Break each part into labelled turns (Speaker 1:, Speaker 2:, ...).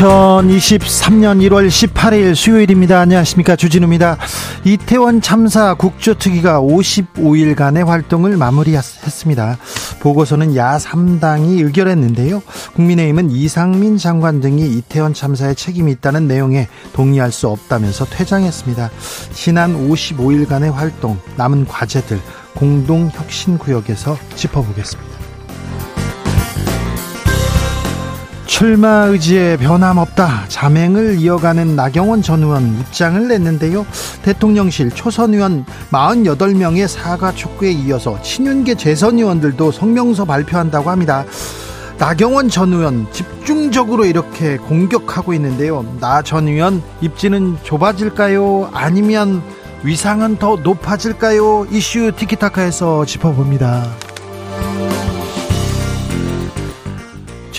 Speaker 1: 2023년 1월 18일 수요일입니다. 안녕하십니까. 주진우입니다. 이태원 참사 국조특위가 55일간의 활동을 마무리했습니다. 보고서는 야 3당이 의결했는데요. 국민의힘은 이상민 장관 등이 이태원 참사에 책임이 있다는 내용에 동의할 수 없다면서 퇴장했습니다. 지난 55일간의 활동, 남은 과제들 공동혁신구역에서 짚어보겠습니다. 출마 의지에 변함없다. 자맹을 이어가는 나경원 전 의원 입장을 냈는데요. 대통령실 초선 의원 48명의 사과 촉구에 이어서 친윤계 재선 의원들도 성명서 발표한다고 합니다. 나경원 전 의원 집중적으로 이렇게 공격하고 있는데요. 나 전 의원 입지는 좁아질까요? 아니면 위상은 더 높아질까요? 이슈 티키타카에서 짚어봅니다.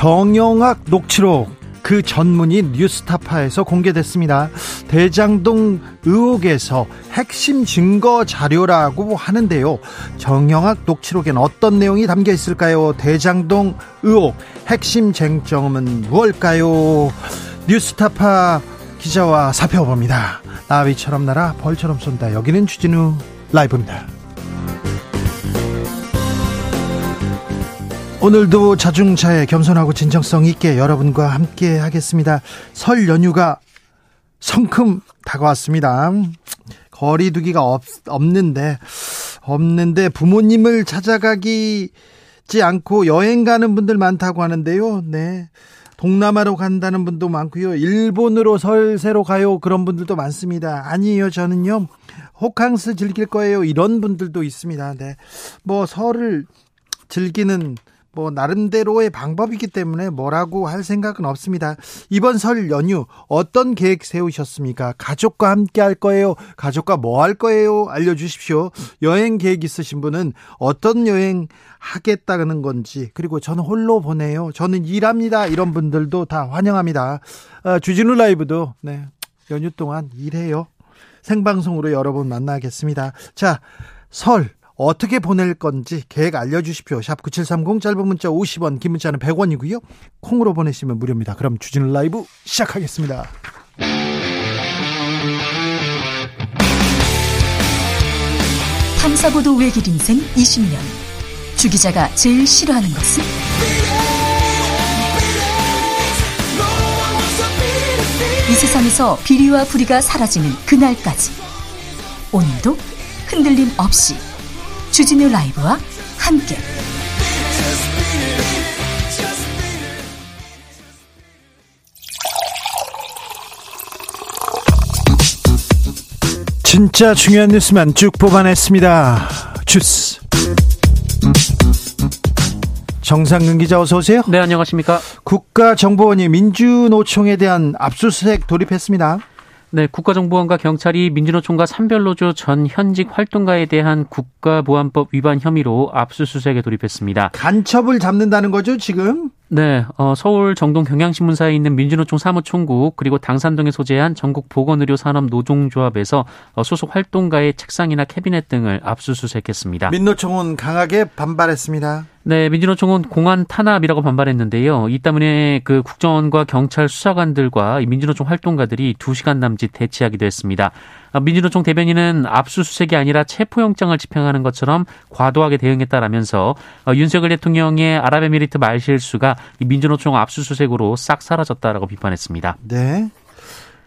Speaker 1: 정영학 녹취록 그 전문이 뉴스타파에서 공개됐습니다. 대장동 의혹에서 핵심 증거 자료라고 하는데요. 정영학 녹취록엔 어떤 내용이 담겨 있을까요? 대장동 의혹 핵심 쟁점은 무엇일까요? 뉴스타파 기자와 살펴봅니다. 나비처럼 날아 벌처럼 쏜다. 여기는 주진우 라이브입니다. 오늘도 자중차에 겸손하고 진정성 있게 여러분과 함께 하겠습니다. 설 연휴가 성큼 다가왔습니다. 거리두기가 없, 없는데 없는데 부모님을 찾아가기지 않고 여행 가는 분들 많다고 하는데요. 네. 동남아로 간다는 분도 많고요. 일본으로 설 새로 가요. 그런 분들도 많습니다. 아니에요. 저는요. 호캉스 즐길 거예요. 이런 분들도 있습니다. 네. 뭐 설을 즐기는 뭐 나름대로의 방법이기 때문에 뭐라고 할 생각은 없습니다. 이번 설 연휴 어떤 계획 세우셨습니까? 가족과 함께 할 거예요? 가족과 뭐 할 거예요? 알려주십시오. 여행 계획 있으신 분은 어떤 여행 하겠다는 건지 그리고 저는 홀로 보내요. 저는 일합니다. 이런 분들도 다 환영합니다. 어, 주진우 라이브도 네 연휴 동안 일해요. 생방송으로 여러분 만나겠습니다. 자, 설 어떻게 보낼 건지 계획 알려주십시오. 샵 9730 짧은 문자 50원 긴 문자는 100원이고요. 콩으로 보내시면 무료입니다. 그럼 주진우 라이브 시작하겠습니다.
Speaker 2: 탐사보도 외길 인생 20년 주 기자가 제일 싫어하는 것은? 이 세상에서 비리와 부리가 사라지는 그날까지 오늘도 흔들림 없이 주진우 라이브와 함께
Speaker 1: 진짜 중요한 뉴스만 쭉 뽑아냈습니다. 주스. 정상근 기자 어서 오세요.
Speaker 3: 네, 안녕하십니까?
Speaker 1: 국가정보원이 민주노총에 대한 압수수색 돌입했습니다.
Speaker 3: 네, 국가정보원과 경찰이 민주노총과 산별노조 전 현직 활동가에 대한 국가보안법 위반 혐의로 압수수색에 돌입했습니다.
Speaker 1: 간첩을 잡는다는 거죠, 지금?
Speaker 3: 네, 어, 서울 정동 경향신문사에 있는 민주노총 사무총국 그리고 당산동에 소재한 전국 보건의료 산업 노종조합에서 어, 소속 활동가의 책상이나 캐비넷 등을 압수수색했습니다.
Speaker 1: 민노총은 강하게 반발했습니다.
Speaker 3: 네, 민주노총은 공안 탄압이라고 반발했는데요. 이 때문에 그 국정원과 경찰 수사관들과 민주노총 활동가들이 2시간 남짓 대치하기도 했습니다. 아, 민주노총 대변인은 압수수색이 아니라 체포영장을 집행하는 것처럼 과도하게 대응했다라면서 어, 윤석열 대통령의 아랍에미리트 말실수가 민주노총 압수수색으로 싹 사라졌다라고 비판했습니다.
Speaker 1: 네.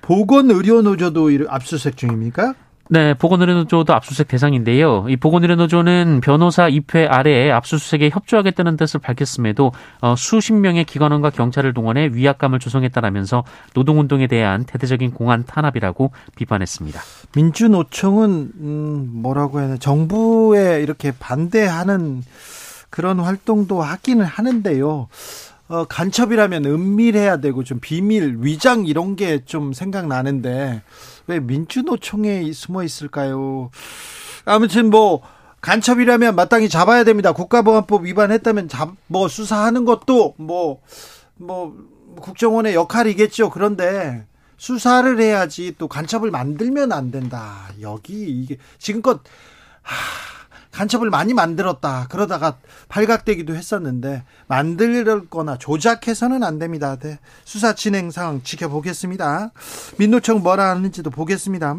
Speaker 1: 보건의료노조도 압수수색 중입니까?
Speaker 3: 네, 보건의료노조도 압수수색 대상인데요. 이 보건의료노조는 변호사 입회 아래에 압수수색에 협조하겠다는 뜻을 밝혔음에도 어, 수십 명의 기관원과 경찰을 동원해 위압감을 조성했다라면서 노동운동에 대한 대대적인 공안 탄압이라고 비판했습니다.
Speaker 1: 민주노총은 음, 뭐라고 해야 되나 정부에 이렇게 반대하는 그런 활동도 하기는 하는데요. 어, 간첩이라면 은밀해야 되고 좀 비밀, 위장 이런 게 좀 생각나는데 왜 민주노총에 숨어 있을까요? 아무튼 뭐 간첩이라면 마땅히 잡아야 됩니다. 국가보안법 위반했다면 잡, 뭐 수사하는 것도 뭐뭐 뭐 국정원의 역할이겠죠. 그런데 수사를 해야지 또 간첩을 만들면 안 된다. 여기 이게 지금껏 하, 간첩을 많이 만들었다. 그러다가 발각되기도 했었는데 만들거나 조작해서는 안 됩니다. 네. 수사 진행 상황 지켜보겠습니다. 민노총 뭐라 하는지도 보겠습니다.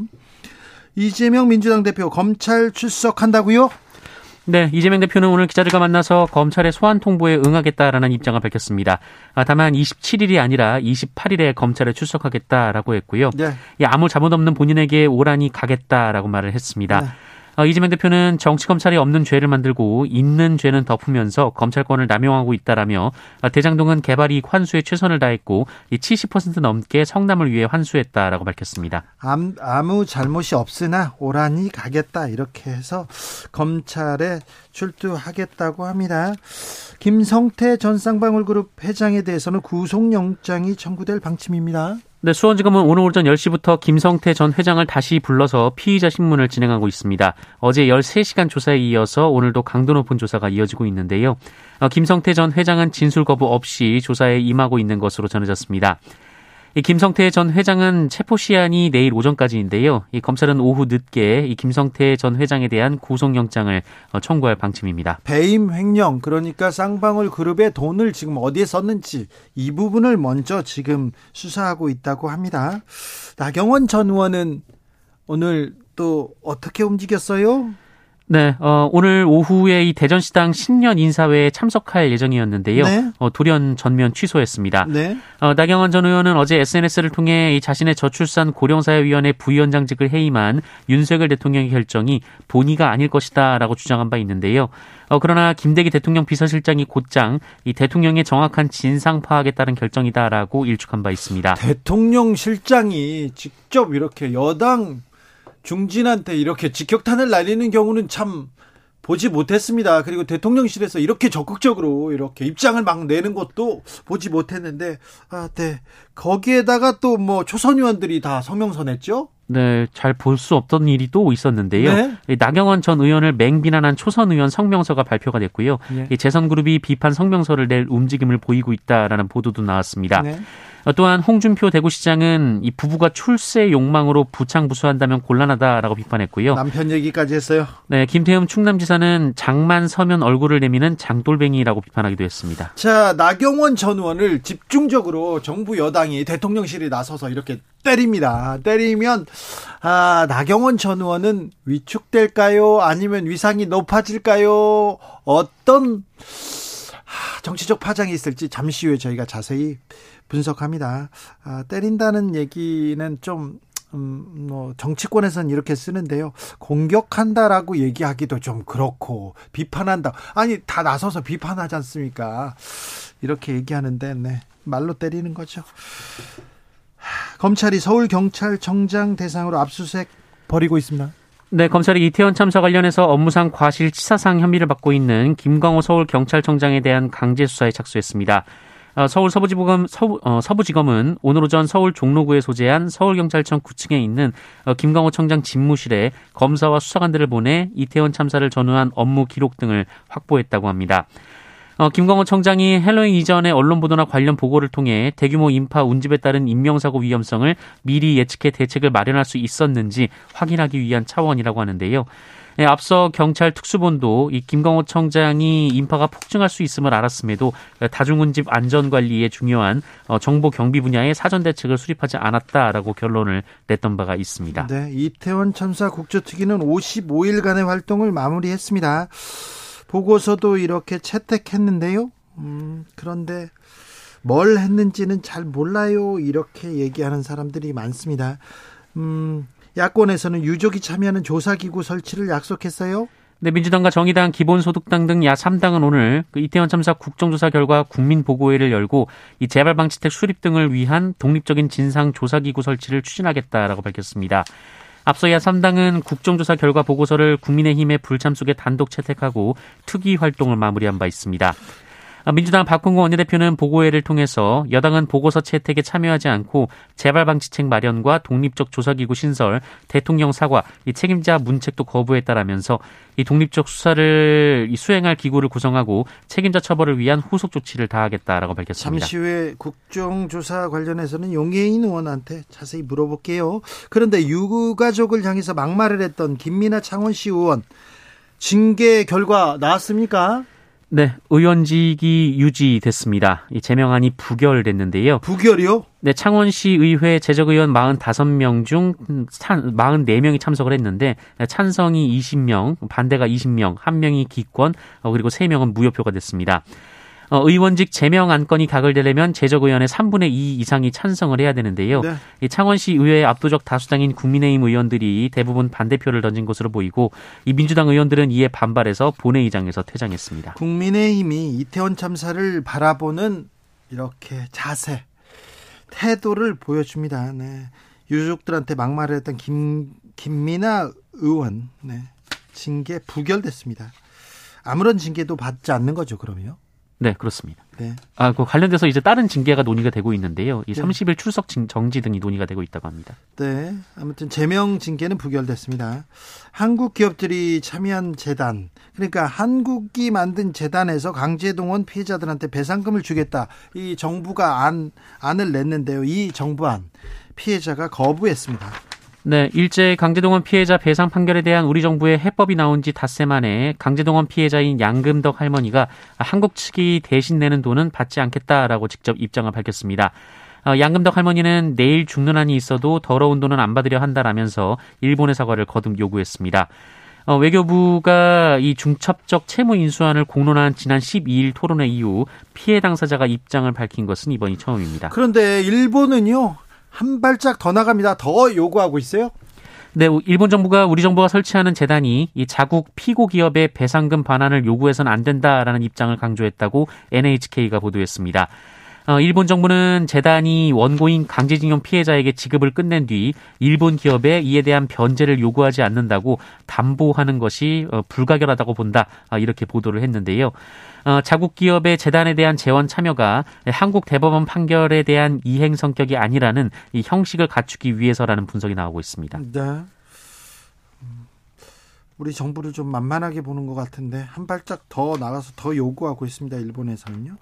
Speaker 1: 이재명 민주당 대표 검찰 출석한다고요?
Speaker 3: 네, 이재명 대표는 오늘 기자들과 만나서 검찰의 소환 통보에 응하겠다라는 입장을 밝혔습니다. 아, 다만 27일이 아니라 28일에 검찰에 출석하겠다라고 했고요. 네. 아무 잘못 없는 본인에게 오란이 가겠다라고 말을 했습니다. 네. 어, 이재명 대표는 정치 검찰이 없는 죄를 만들고 있는 죄는 덮으면서 검찰권을 남용하고 있다라며 어, 대장동은 개발 이익 환수에 최선을 다했고 70% 넘게 성남을 위해 환수했다라고 밝혔습니다.
Speaker 1: 아무 잘못이 없으나 오란이 가겠다 이렇게 해서 검찰에 출두하겠다고 합니다. 김성태 전 쌍방울그룹 회장에 대해서는 구속영장이 청구될 방침입니다.
Speaker 3: 네, 수원지검은 오늘 오전 10시부터 김성태 전 회장을 다시 불러서 피의자 신문을 진행하고 있습니다. 어제 13시간 조사에 이어서 오늘도 강도 높은 조사가 이어지고 있는데요. 어, 김성태 전 회장은 진술 거부 없이 조사에 임하고 있는 것으로 전해졌습니다. 이 김성태 전 회장은 체포 시한이 내일 오전까지인데요. 이 검찰은 오후 늦게 이 김성태 전 회장에 대한 구속영장을 어, 청구할 방침입니다.
Speaker 1: 배임 횡령 그러니까 쌍방울 그룹의 돈을 지금 어디에 썼는지 이 부분을 먼저 지금 수사하고 있다고 합니다. 나경원 전 의원은 오늘 또 어떻게 움직였어요?
Speaker 3: 네, 어, 오늘 오후에 이 대전시당 신년 인사회에 참석할 예정이었는데요. 네. 어, 돌연 전면 취소했습니다. 네. 어, 나경원 전 의원은 어제 SNS를 통해 이 자신의 저출산 고령사회위원회 부위원장직을 해임한 윤석열 대통령의 결정이 본의가 아닐 것이다라고 주장한 바 있는데요. 어, 그러나 김대기 대통령 비서실장이 곧장 이 대통령의 정확한 진상 파악에 따른 결정이다라고 일축한 바 있습니다.
Speaker 1: 대통령 실장이 직접 이렇게 여당 중진한테 이렇게 직격탄을 날리는 경우는 참 보지 못했습니다. 그리고 대통령실에서 이렇게 적극적으로 이렇게 입장을 막 내는 것도 보지 못했는데, 아, 네. 거기에다가 또 뭐 초선 의원들이 다 성명서 냈죠?
Speaker 3: 네, 잘 볼 수 없던 일이 또 있었는데요. 네? 나경원 전 의원을 맹비난한 초선 의원 성명서가 발표가 됐고요. 네. 재선 그룹이 비판 성명서를 낼 움직임을 보이고 있다라는 보도도 나왔습니다. 네. 또한 홍준표 대구시장은 이 부부가 출세 욕망으로 부창부수한다면 곤란하다라고 비판했고요.
Speaker 1: 남편 얘기까지 했어요.
Speaker 3: 네, 김태흠 충남지사는 장만 서면 얼굴을 내미는 장돌뱅이라고 비판하기도 했습니다.
Speaker 1: 자, 나경원 전 의원을 집중적으로 정부 여당이 대통령실에 나서서 이렇게 때립니다. 때리면 아, 나경원 전 의원은 위축될까요? 아니면 위상이 높아질까요? 어떤 정치적 파장이 있을지 잠시 후에 저희가 자세히 분석합니다. 아, 때린다는 얘기는 좀 음, 뭐 정치권에서는 이렇게 쓰는데요. 공격한다라고 얘기하기도 좀 그렇고 비판한다. 아니 다 나서서 비판하지 않습니까? 이렇게 얘기하는데 네. 말로 때리는 거죠. 검찰이 서울 경찰청장 대상으로 압수수색 벌이고 있습니다.
Speaker 3: 네, 검찰이 이태원 참사 관련해서 업무상 과실치사상 혐의를 받고 있는 김광호 서울경찰청장에 대한 강제 수사에 착수했습니다. 어, 서울 서부지검 서부, 어, 서부지검은 오늘 오전 서울 종로구에 소재한 서울경찰청 9층에 있는 어, 김광호 청장 집무실에 검사와 수사관들을 보내 이태원 참사를 전후한 업무 기록 등을 확보했다고 합니다. 어, 김광호 청장이 헬로윈 이전의 언론 보도나 관련 보고를 통해 대규모 인파 운집에 따른 인명사고 위험성을 미리 예측해 대책을 마련할 수 있었는지 확인하기 위한 차원이라고 하는데요. 네, 앞서 경찰 특수본도 이 김광호 청장이 인파가 폭증할 수 있음을 알았음에도 다중운집 안전관리에 중요한 어, 정보 경비 분야의 사전 대책을 수립하지 않았다라고 결론을 냈던 바가 있습니다.
Speaker 1: 네, 이태원 참사 국조특위는 55일간의 활동을 마무리했습니다. 보고서도 이렇게 채택했는데요. 음, 그런데 뭘 했는지는 잘 몰라요. 이렇게 얘기하는 사람들이 많습니다. 음, 야권에서는 유족이 참여하는 조사기구 설치를 약속했어요.
Speaker 3: 네, 민주당과 정의당, 기본소득당 등 야 3당은 오늘 그 이태원 참사 국정조사 결과 국민보고회를 열고 이 재발방지택 수립 등을 위한 독립적인 진상조사기구 설치를 추진하겠다라고 밝혔습니다. 앞서 야 3당은 국정조사 결과 보고서를 국민의힘의 불참 속에 단독 채택하고 특위 활동을 마무리한 바 있습니다. 아, 민주당 박홍구 원내대표는 보고회를 통해서 여당은 보고서 채택에 참여하지 않고 재발 방지책 마련과 독립적 조사기구 신설, 대통령 사과, 이 책임자 문책도 거부했다라면서 이 독립적 수사를 수행할 기구를 구성하고 책임자 처벌을 위한 후속 조치를 다하겠다라고 밝혔습니다.
Speaker 1: 잠시 후에 국정조사 관련해서는 용해인 의원한테 자세히 물어볼게요. 그런데 유가족을 향해서 막말을 했던 김민아 창원시 의원 징계 결과 나왔습니까?
Speaker 3: 네, 의원직이 유지됐습니다. 이 제명안이 부결됐는데요.
Speaker 1: 부결이요?
Speaker 3: 네, 창원시 의회 재적의원 45명 중 44명이 참석을 했는데 찬성이 20명, 반대가 20명, 1명이 기권, 어, 그리고 3명은 무효표가 됐습니다. 어, 의원직 제명 안건이 가결되려면 재적 의원의 3분의 2 이상이 찬성을 해야 되는데요. 네. 이 창원시 의회의 압도적 다수당인 국민의힘 의원들이 대부분 반대표를 던진 것으로 보이고 이 민주당 의원들은 이에 반발해서 본회의장에서 퇴장했습니다.
Speaker 1: 국민의힘이 이태원 참사를 바라보는 이렇게 자세, 태도를 보여줍니다. 네. 유족들한테 막말을 했던 김, 김민아 의원, 네. 징계 부결됐습니다. 아무런 징계도 받지 않는 거죠, 그러면요?
Speaker 3: 네, 그렇습니다. 네. 아, 그 관련돼서 이제 다른 징계가 논의가 되고 있는데요. 이 네. 30일 출석 정지 등이 논의가 되고 있다고 합니다.
Speaker 1: 네. 아무튼 제명 징계는 부결됐습니다. 한국 기업들이 참여한 재단, 그러니까 한국이 만든 재단에서 강제동원 피해자들한테 배상금을 주겠다. 이 정부가 안 안을 냈는데요. 이 정부안 피해자가 거부했습니다.
Speaker 3: 네, 일제 강제동원 피해자 배상 판결에 대한 우리 정부의 해법이 나온 지 닷새 만에 강제동원 피해자인 양금덕 할머니가 한국 측이 대신 내는 돈은 받지 않겠다라고 직접 입장을 밝혔습니다. 어, 양금덕 할머니는 내일 죽는 한이 있어도 더러운 돈은 안 받으려 한다라면서 일본의 사과를 거듭 요구했습니다. 어, 외교부가 이 중첩적 채무 인수안을 공론한 지난 12일 토론회 이후 피해 당사자가 입장을 밝힌 것은 이번이 처음입니다.
Speaker 1: 그런데 일본은요 한 발짝 더 나갑니다. 더 요구하고 있어요?
Speaker 3: 네, 일본 정부가 우리 정부가 설치하는 재단이 이 자국 피고 기업의 배상금 반환을 요구해서는 안 된다라는 입장을 강조했다고 NHK가 보도했습니다. 어, 일본 정부는 재단이 원고인 강제징용 피해자에게 지급을 끝낸 뒤 일본 기업에 이에 대한 변제를 요구하지 않는다고 담보하는 것이 어, 불가결하다고 본다 아, 이렇게 보도를 했는데요. 어, 자국 기업의 재단에 대한 재원 참여가 한국 대법원 판결에 대한 이행 성격이 아니라는 이 형식을 갖추기 위해서라는 분석이 나오고 있습니다.
Speaker 1: 네. 음, 우리 정부를 좀 만만하게 보는 것 같은데 한 발짝 더 나가서 더 요구하고 있습니다. 일본에서는요.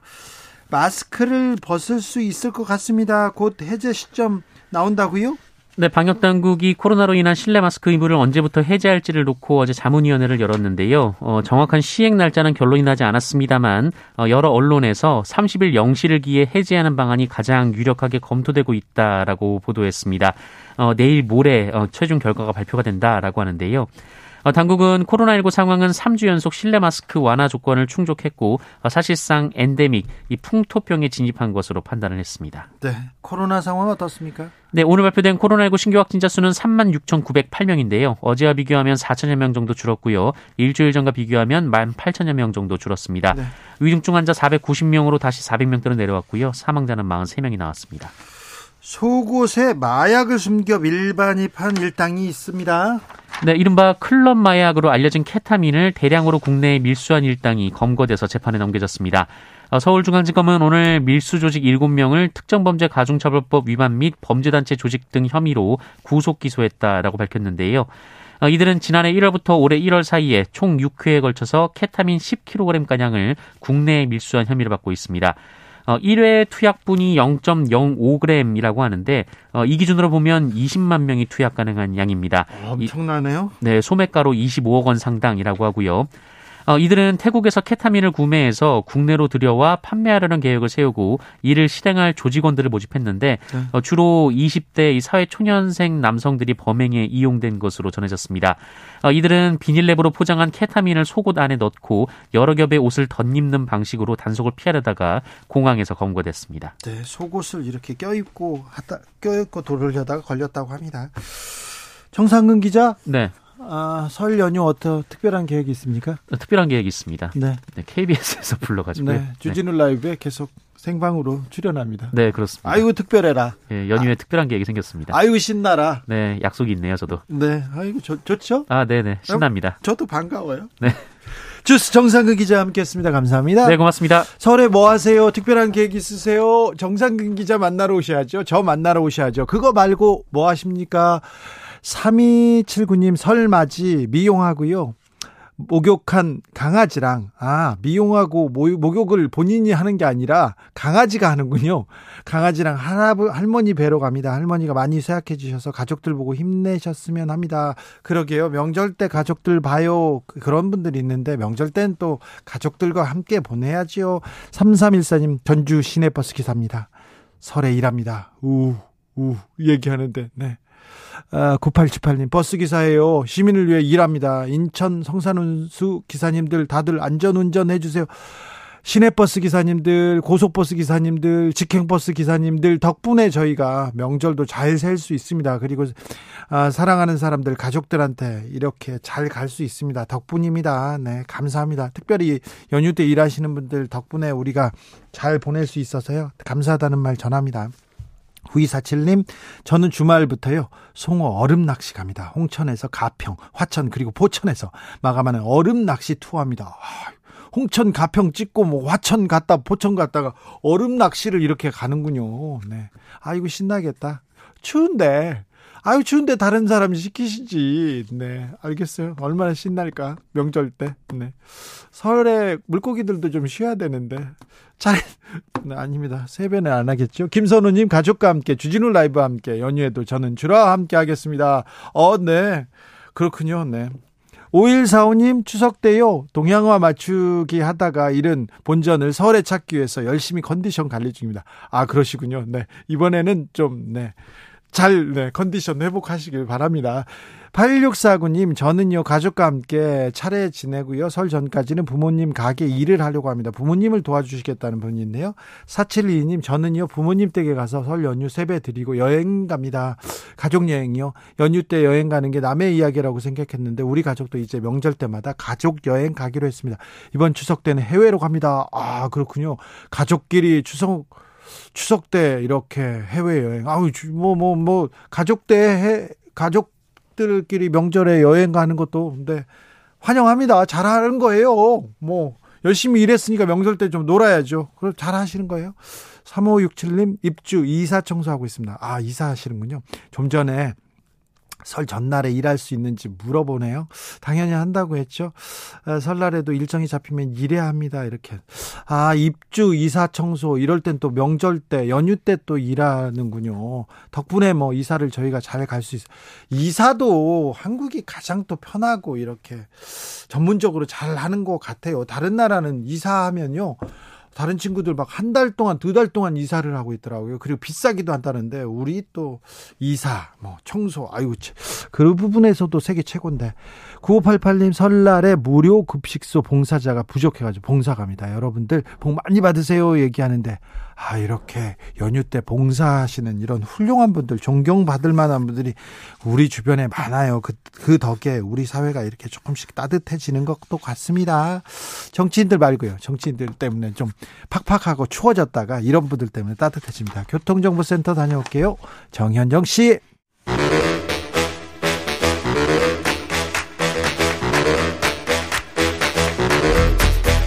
Speaker 1: 마스크를 벗을 수 있을 것 같습니다. 곧 해제 시점 나온다고요?
Speaker 3: 네, 방역 당국이 코로나로 인한 실내 마스크 의무를 언제부터 해제할지를 놓고 어제 자문위원회를 열었는데요. 어, 정확한 시행 날짜는 결론이 나지 않았습니다만 어, 여러 언론에서 30일 0시를 기해 해제하는 방안이 가장 유력하게 검토되고 있다라고 보도했습니다. 어, 내일 모레 어, 최종 결과가 발표가 된다라고 하는데요. 어, 당국은 코로나19 상황은 3주 연속 실내 마스크 완화 조건을 충족했고 어, 사실상 엔데믹, 이 풍토병에 진입한 것으로 판단을 했습니다.
Speaker 1: 네, 코로나 상황 어떻습니까?
Speaker 3: 네, 오늘 발표된 코로나19 신규 확진자 수는 36,908명인데요. 어제와 비교하면 4천여 명 정도 줄었고요. 일주일 전과 비교하면 18,000여 명 정도 줄었습니다. 네. 위중증 환자 490명으로 다시 400명대로 내려왔고요. 사망자는 43명이 나왔습니다.
Speaker 1: 속옷에 마약을 숨겨 밀반입한 일당이 있습니다.
Speaker 3: 네, 이른바 클럽 마약으로 알려진 케타민을 대량으로 국내에 밀수한 일당이 검거돼서 재판에 넘겨졌습니다. 어, 서울중앙지검은 오늘 밀수 조직 7명을 특정범죄 가중처벌법 위반 및 범죄단체 조직 등 혐의로 구속 기소했다라고 밝혔는데요. 어, 이들은 지난해 1월부터 올해 1월 사이에 총 6회에 걸쳐서 케타민 10kg가량을 국내에 밀수한 혐의를 받고 있습니다. 어, 1회 투약분이 0.05g이라고 하는데 어, 이 기준으로 보면 20만 명이 투약 가능한 양입니다.
Speaker 1: 아, 엄청나네요.
Speaker 3: 이, 네, 소매가로 25억 원 상당이라고 하고요. 어, 이들은 태국에서 케타민을 구매해서 국내로 들여와 판매하려는 계획을 세우고 이를 실행할 조직원들을 모집했는데 네. 어, 주로 20대 사회 초년생 남성들이 범행에 이용된 것으로 전해졌습니다. 어, 이들은 비닐랩으로 포장한 케타민을 속옷 안에 넣고 여러 겹의 옷을 덧입는 방식으로 단속을 피하려다가 공항에서 검거됐습니다.
Speaker 1: 네, 속옷을 이렇게 껴입고 하다 껴입고 도르려다가 걸렸다고 합니다. 정상근 기자.
Speaker 3: 네.
Speaker 1: 아, 설 연휴 어떤 특별한 계획이 있습니까?
Speaker 3: 특별한 계획이 있습니다.
Speaker 1: 네.
Speaker 3: 네 KBS에서 불러가지고.
Speaker 1: 네. 주진우 네. 라이브에 계속 생방으로 출연합니다.
Speaker 3: 네, 그렇습니다.
Speaker 1: 아이고 특별해라.
Speaker 3: 네, 연휴에 아, 특별한 계획이 생겼습니다.
Speaker 1: 아이고 신나라.
Speaker 3: 네, 약속이 있네요, 저도.
Speaker 1: 네, 아이고 좋, 좋죠?
Speaker 3: 아, 네, 네, 신납니다.
Speaker 1: 저도 반가워요.
Speaker 3: 네.
Speaker 1: 주스 정상근 기자 함께했습니다. 감사합니다.
Speaker 3: 네, 고맙습니다.
Speaker 1: 설에 뭐 하세요? 특별한 계획 있으세요? 정상근 기자 만나러 오셔야죠. 저 만나러 오셔야죠. 그거 말고 뭐 하십니까? 3279님 설맞이 미용하고요. 목욕한 강아지랑 아 미용하고 목욕을 본인이 하는 게 아니라 강아지가 하는군요. 강아지랑 할아버 할머니 뵈러 갑니다. 할머니가 많이 쇠약해 주셔서 가족들 보고 힘내셨으면 합니다. 그러게요. 명절 때 가족들 봐요. 그런 분들이 있는데 명절 땐 또 가족들과 함께 보내야지요. 3314님 전주 시내버스 기사입니다. 설에 일합니다. 우우 얘기하는데 네. 아, 9878님, 버스기사예요. 시민을 위해 일합니다. 인천 성산운수 기사님들 다들 안전운전 해주세요. 시내버스 기사님들, 고속버스 기사님들, 직행버스 기사님들 덕분에 저희가 명절도 잘살수 있습니다. 그리고 아, 사랑하는 사람들, 가족들한테 이렇게 잘 갈 수 있습니다. 덕분입니다. 네, 감사합니다. 특별히 연휴 때 일하시는 분들 덕분에 우리가 잘 보낼 수 있어서요. 감사하다는 말 전합니다. 9247님, 저는 주말부터요, 송어 얼음 낚시 갑니다. 홍천에서 가평, 화천, 그리고 포천에서 마감하는 얼음 낚시 투어입니다. 아, 홍천 가평 찍고 뭐 화천 갔다 포천 갔다가 얼음 낚시를 이렇게 가는군요. 네. 아이고 신나겠다. 추운데 아유 추운데 다른 사람 시키시지. 네, 알겠어요. 얼마나 신날까 명절 때. 네, 설에 물고기들도 좀 쉬어야 되는데 잘 네, 아닙니다. 세배는 안 하겠죠. 김선우님 가족과 함께 주진우 라이브와 함께 연휴에도 저는 주라 함께 하겠습니다. 어, 네, 그렇군요. 네. 5145님 추석 때요 동양화 맞추기 하다가 잃은 본전을 서울에 찾기 위해서 열심히 컨디션 관리 중입니다. 아 그러시군요. 네 이번에는 좀 네. 잘 네, 컨디션 회복하시길 바랍니다. 8649님, 저는요, 가족과 함께 차례 지내고요. 설 전까지는 부모님 가게 일을 하려고 합니다. 부모님을 도와주시겠다는 있네요. 4722님, 저는요, 부모님 댁에 가서 설 연휴 세배 드리고 여행 갑니다. 가족 여행이요. 연휴 때 여행 가는 게 남의 이야기라고 생각했는데, 우리 가족도 이제 명절 때마다 가족 여행 가기로 했습니다. 이번 추석 때는 해외로 갑니다. 아, 그렇군요. 가족끼리 추석, 추석 때 이렇게 해외 여행 아우 뭐뭐뭐 뭐, 뭐, 가족 때 해, 가족들끼리 명절에 여행 가는 것도 근데 환영합니다. 잘하는 거예요. 뭐 열심히 일했으니까 명절 때 좀 놀아야죠. 그럼 잘 하시는 거예요. 3567님 입주 이사 청소하고 있습니다. 아, 이사하시는군요. 좀 전에 설 전날에 일할 수 있는지 물어보네요. 당연히 한다고 했죠. 아, 설날에도 일정이 잡히면 일해야 합니다. 이렇게. 아, 입주, 이사, 청소, 이럴 땐 또 명절 때, 연휴 때 또 일하는군요. 덕분에 뭐 이사를 저희가 잘 갈 수 있어요. 이사도 한국이 가장 또 편하고 이렇게 전문적으로 잘 하는 것 같아요. 다른 나라는 이사하면요. 다른 친구들 막 한 달 동안 두 달 동안 이사를 하고 있더라고요. 그리고 비싸기도 한다는데 우리 또 이사 뭐 청소 아유 그 부분에서도 세계 최고인데 9588님 설날에 무료 급식소 봉사자가 부족해가지고 봉사 갑니다. 여러분들 복 많이 받으세요 얘기하는데 아, 이렇게 연휴 때 봉사하시는 이런 훌륭한 분들, 존경받을 만한 분들이 우리 주변에 많아요. 그, 그 덕에 우리 사회가 이렇게 조금씩 따뜻해지는 것도 같습니다. 정치인들 말고요. 정치인들 때문에 좀 팍팍하고 추워졌다가 이런 분들 때문에 따뜻해집니다. 교통정보센터 다녀올게요. 정현정 씨.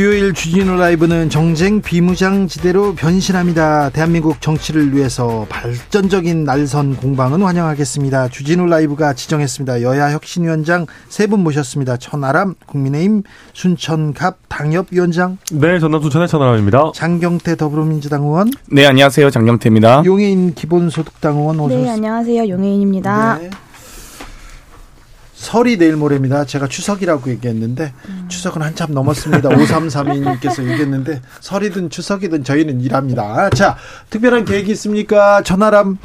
Speaker 1: 수요일 주진우 라이브는 정쟁 비무장지대로 변신합니다. 대한민국 정치를 위해서 발전적인 날선 공방은 환영하겠습니다. 주진우 라이브가 지정했습니다. 여야 혁신위원장 세 분 모셨습니다. 천하람 국민의힘 순천갑 당협위원장
Speaker 4: 네, 전남 순천의 천하람입니다.
Speaker 1: 장경태 더불어민주당 의원
Speaker 5: 네, 안녕하세요. 장경태입니다.
Speaker 1: 용해인 기본소득당 의원 어서
Speaker 6: 네, 안녕하세요. 용혜인입니다.
Speaker 1: 네. 설이 내일 모레입니다. 제가 추석이라고 얘기했는데
Speaker 6: 음.
Speaker 1: 추석은 한참 넘었습니다. 5332님께서 얘기했는데 설이든 추석이든 저희는 일합니다. 자, 특별한 계획이 있습니까? 전화람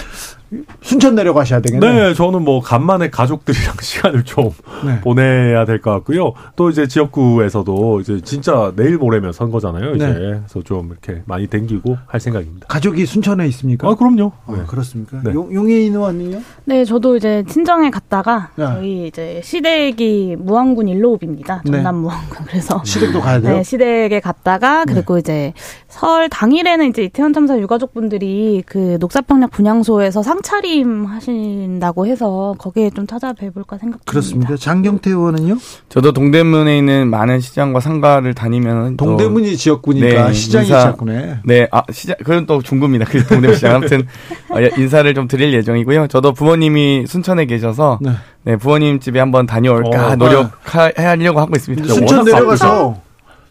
Speaker 1: 순천 내려가셔야 되겠네요.
Speaker 4: 네, 저는 뭐 간만에 가족들이랑 시간을 좀
Speaker 1: 네.
Speaker 4: 보내야 될 것 같고요. 또 이제 지역구에서도 이제 진짜 내일 모레면 선거잖아요. 이제
Speaker 1: 네.
Speaker 4: 그래서 좀 이렇게 많이 댕기고 할 생각입니다.
Speaker 1: 가족이 순천에 있습니까?
Speaker 4: 아, 그럼요.
Speaker 1: 아,
Speaker 4: 네.
Speaker 1: 그렇습니까?
Speaker 4: 네.
Speaker 1: 용, 용해인 의원은요?
Speaker 6: 네, 저도 이제 친정에 갔다가
Speaker 1: 네.
Speaker 6: 저희 이제 시댁이 무안군 일로읍입니다.
Speaker 1: 네.
Speaker 6: 전남 무안군. 그래서
Speaker 1: 시댁도 가야 돼요?
Speaker 6: 네, 시댁에 갔다가 그리고 이제 설 당일에는 이제 이태원 참사 유가족분들이 그 녹사평역 분향소에서 상 차림 하신다고 해서 거기에 좀 찾아뵈볼까 생각 중입니다.
Speaker 1: 그렇습니다. 장경태 의원은요?
Speaker 5: 저도 동대문에 있는 많은 시장과 상가를 다니면 또-
Speaker 1: 동대문이 지역구니까
Speaker 5: 네,
Speaker 1: 시장이
Speaker 5: 인사-
Speaker 1: 지역구네.
Speaker 5: 네, 아 시장 그건 또 중구입니다. 그 동대문 시장 아무튼 어, 예, 인사를 좀 드릴 예정이고요. 저도 부모님이 순천에 계셔서
Speaker 1: 네.
Speaker 5: 네, 부모님 집에 한번 다녀올까
Speaker 4: 어,
Speaker 5: 노력하려고 하고 있습니다.
Speaker 1: 순천 내려가서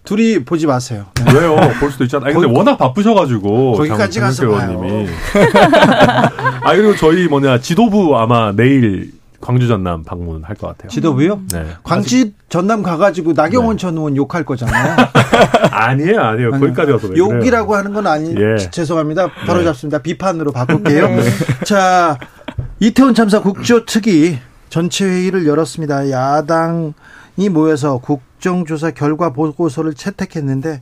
Speaker 1: 둘이 보지 마세요. 네.
Speaker 4: 왜요? 볼 수도 있잖아요. 아니, 근데
Speaker 1: 거기-
Speaker 4: 워낙 바쁘셔가지고.
Speaker 1: 거기까지
Speaker 4: 장-
Speaker 1: 가서
Speaker 4: 의원님이. 아, 그리고 저희 뭐냐, 지도부 아마 내일 광주 전남 방문할 것 같아요.
Speaker 1: 지도부요?
Speaker 4: 네.
Speaker 1: 광주 전남 가가지고 나경원 전 의원 욕할 거잖아요.
Speaker 4: 아니에요, 아니에요. 거기까지 와서 왜 그래요?
Speaker 1: 욕이라고 하는 건 아니.
Speaker 4: 예.
Speaker 1: 죄송합니다. 바로
Speaker 4: 네.
Speaker 1: 잡습니다. 비판으로 바꿀게요.
Speaker 6: 네.
Speaker 1: 자, 이태원 참사 국조 특위 전체 회의를 열었습니다. 야당이 모여서 국정조사 결과 보고서를 채택했는데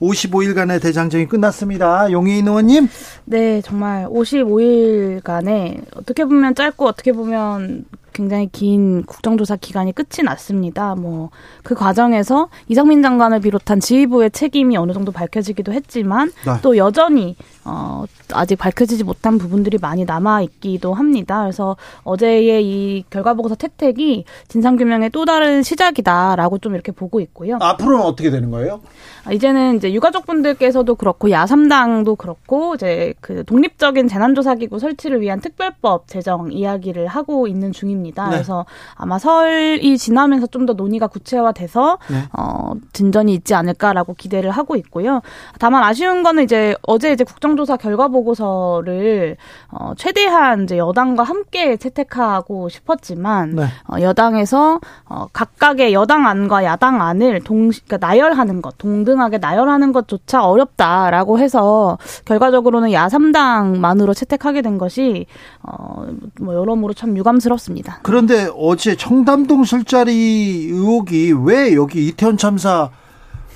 Speaker 1: 55일간의 대장정이 끝났습니다. 용해인 의원님.
Speaker 6: 네, 정말 55일간의 어떻게 보면 짧고 어떻게 보면 굉장히 긴 국정조사 기간이 끝이 났습니다. 뭐 그 과정에서 이상민 장관을 비롯한 지휘부의 책임이 어느 정도 밝혀지기도 했지만
Speaker 1: 네.
Speaker 6: 또 여전히 어 아직 밝혀지지 못한 부분들이 많이 남아 있기도 합니다. 그래서 어제의 이 결과 보고서 채택이 진상 규명의 또 다른 시작이다라고 좀 이렇게 보고 있고요.
Speaker 1: 앞으로는 어떻게 되는 거예요?
Speaker 6: 아, 이제는 이제 유가족분들께서도 그렇고 야삼당도 그렇고 이제 그 독립적인 재난조사기구 설치를 위한 특별법 제정 이야기를 하고 있는 중입니다.
Speaker 1: 네.
Speaker 6: 그래서 아마 설이 지나면서 좀 더 논의가 구체화돼서
Speaker 1: 네.
Speaker 6: 어 진전이 있지 않을까라고 기대를 하고 있고요. 다만 아쉬운 거는 이제 어제 이제 국정 조사 결과 보고서를 어 최대한 이제 여당과 함께 채택하고 싶었지만
Speaker 1: 네.
Speaker 6: 어, 여당에서 어, 각각의 여당 안과 야당 안을 동 그러니까 나열하는 것, 동등하게 나열하는 것조차 어렵다라고 해서 결과적으로는 야삼당만으로 채택하게 된 것이 어, 뭐 여러모로 참 유감스럽습니다.
Speaker 1: 그런데 어제 청담동 술자리 의혹이 왜 여기 이태원 참사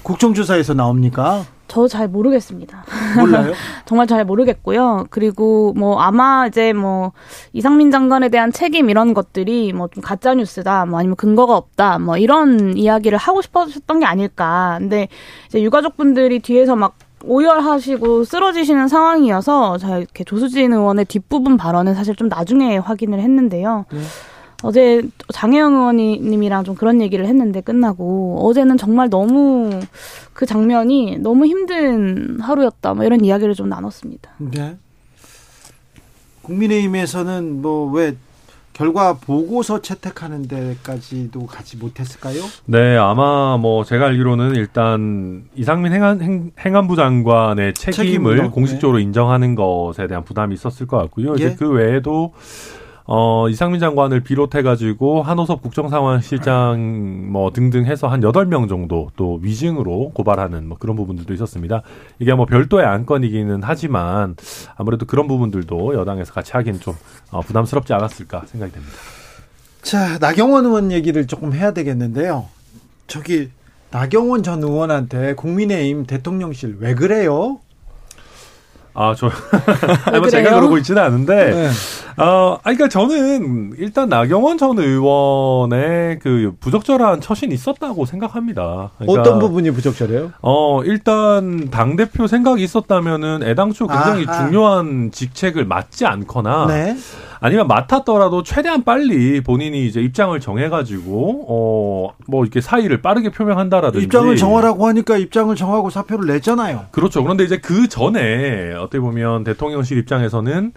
Speaker 1: 국정조사에서 나옵니까?
Speaker 6: 저 잘 모르겠습니다.
Speaker 1: 몰라요?
Speaker 6: 정말 잘 모르겠고요. 그리고 뭐 아마 이제 뭐 이상민 장관에 대한 책임 이런 것들이 뭐 좀 가짜 뉴스다, 뭐 아니면 근거가 없다, 뭐 이런 이야기를 하고 싶었던 게 아닐까. 근데 이제 유가족분들이 뒤에서 막 오열하시고 쓰러지시는 상황이어서 자 이렇게 조수진 의원의 뒷부분 발언은 사실 좀 나중에 확인을 했는데요. 어제 장혜영 의원님이랑 좀 그런 얘기를 했는데 끝나고 어제는 정말 너무 그 장면이 너무 힘든 하루였다. 뭐 이런 이야기를 좀 나눴습니다.
Speaker 1: 네. 국민의힘에서는 뭐 왜 결과 보고서 채택하는 데까지도 가지 못했을까요?
Speaker 4: 네, 아마 뭐 제가 알기로는 일단 이상민 행안, 행, 행안부 장관의 책임을
Speaker 1: 책임으로,
Speaker 4: 공식적으로 인정하는 것에 대한 부담이 있었을 것 같고요.
Speaker 1: 예.
Speaker 4: 이제 그 외에도 어, 이상민 장관을 비롯해가지고 한호섭 국정상황실장 뭐 등등 해서 한 여덟 명 정도 또 위증으로 고발하는 뭐 그런 부분들도 있었습니다. 이게 뭐 별도의 안건이기는 하지만 아무래도 그런 부분들도 여당에서 같이 하기는 좀 어, 부담스럽지 않았을까 생각이 됩니다.
Speaker 1: 자, 나경원 의원 얘기를 조금 해야 되겠는데요. 저기 나경원 전 의원한테 국민의힘 대통령실 왜 그래요?
Speaker 4: 아, 저, 아니, 뭐? 제가 그러고 있지는 않은데,
Speaker 1: 네.
Speaker 4: 어, 아니, 그러니까 저는 일단 나경원 전 의원의 그 부적절한 처신이 있었다고 생각합니다. 그러니까,
Speaker 1: 어떤 부분이 부적절해요?
Speaker 4: 어, 일단 당 대표 생각이 있었다면은 애당초 굉장히
Speaker 1: 아하.
Speaker 4: 중요한 직책을 맡지 않거나
Speaker 1: 네.
Speaker 4: 아니면 맡았더라도 최대한 빨리 본인이 이제 입장을 정해가지고 어 뭐 이렇게 사의를 빠르게 표명한다라든지
Speaker 1: 입장을 정하라고 하니까 입장을 정하고 사표를 냈잖아요.
Speaker 4: 그렇죠. 그런데 이제 그 전에 어떻게 보면 대통령실 입장에서는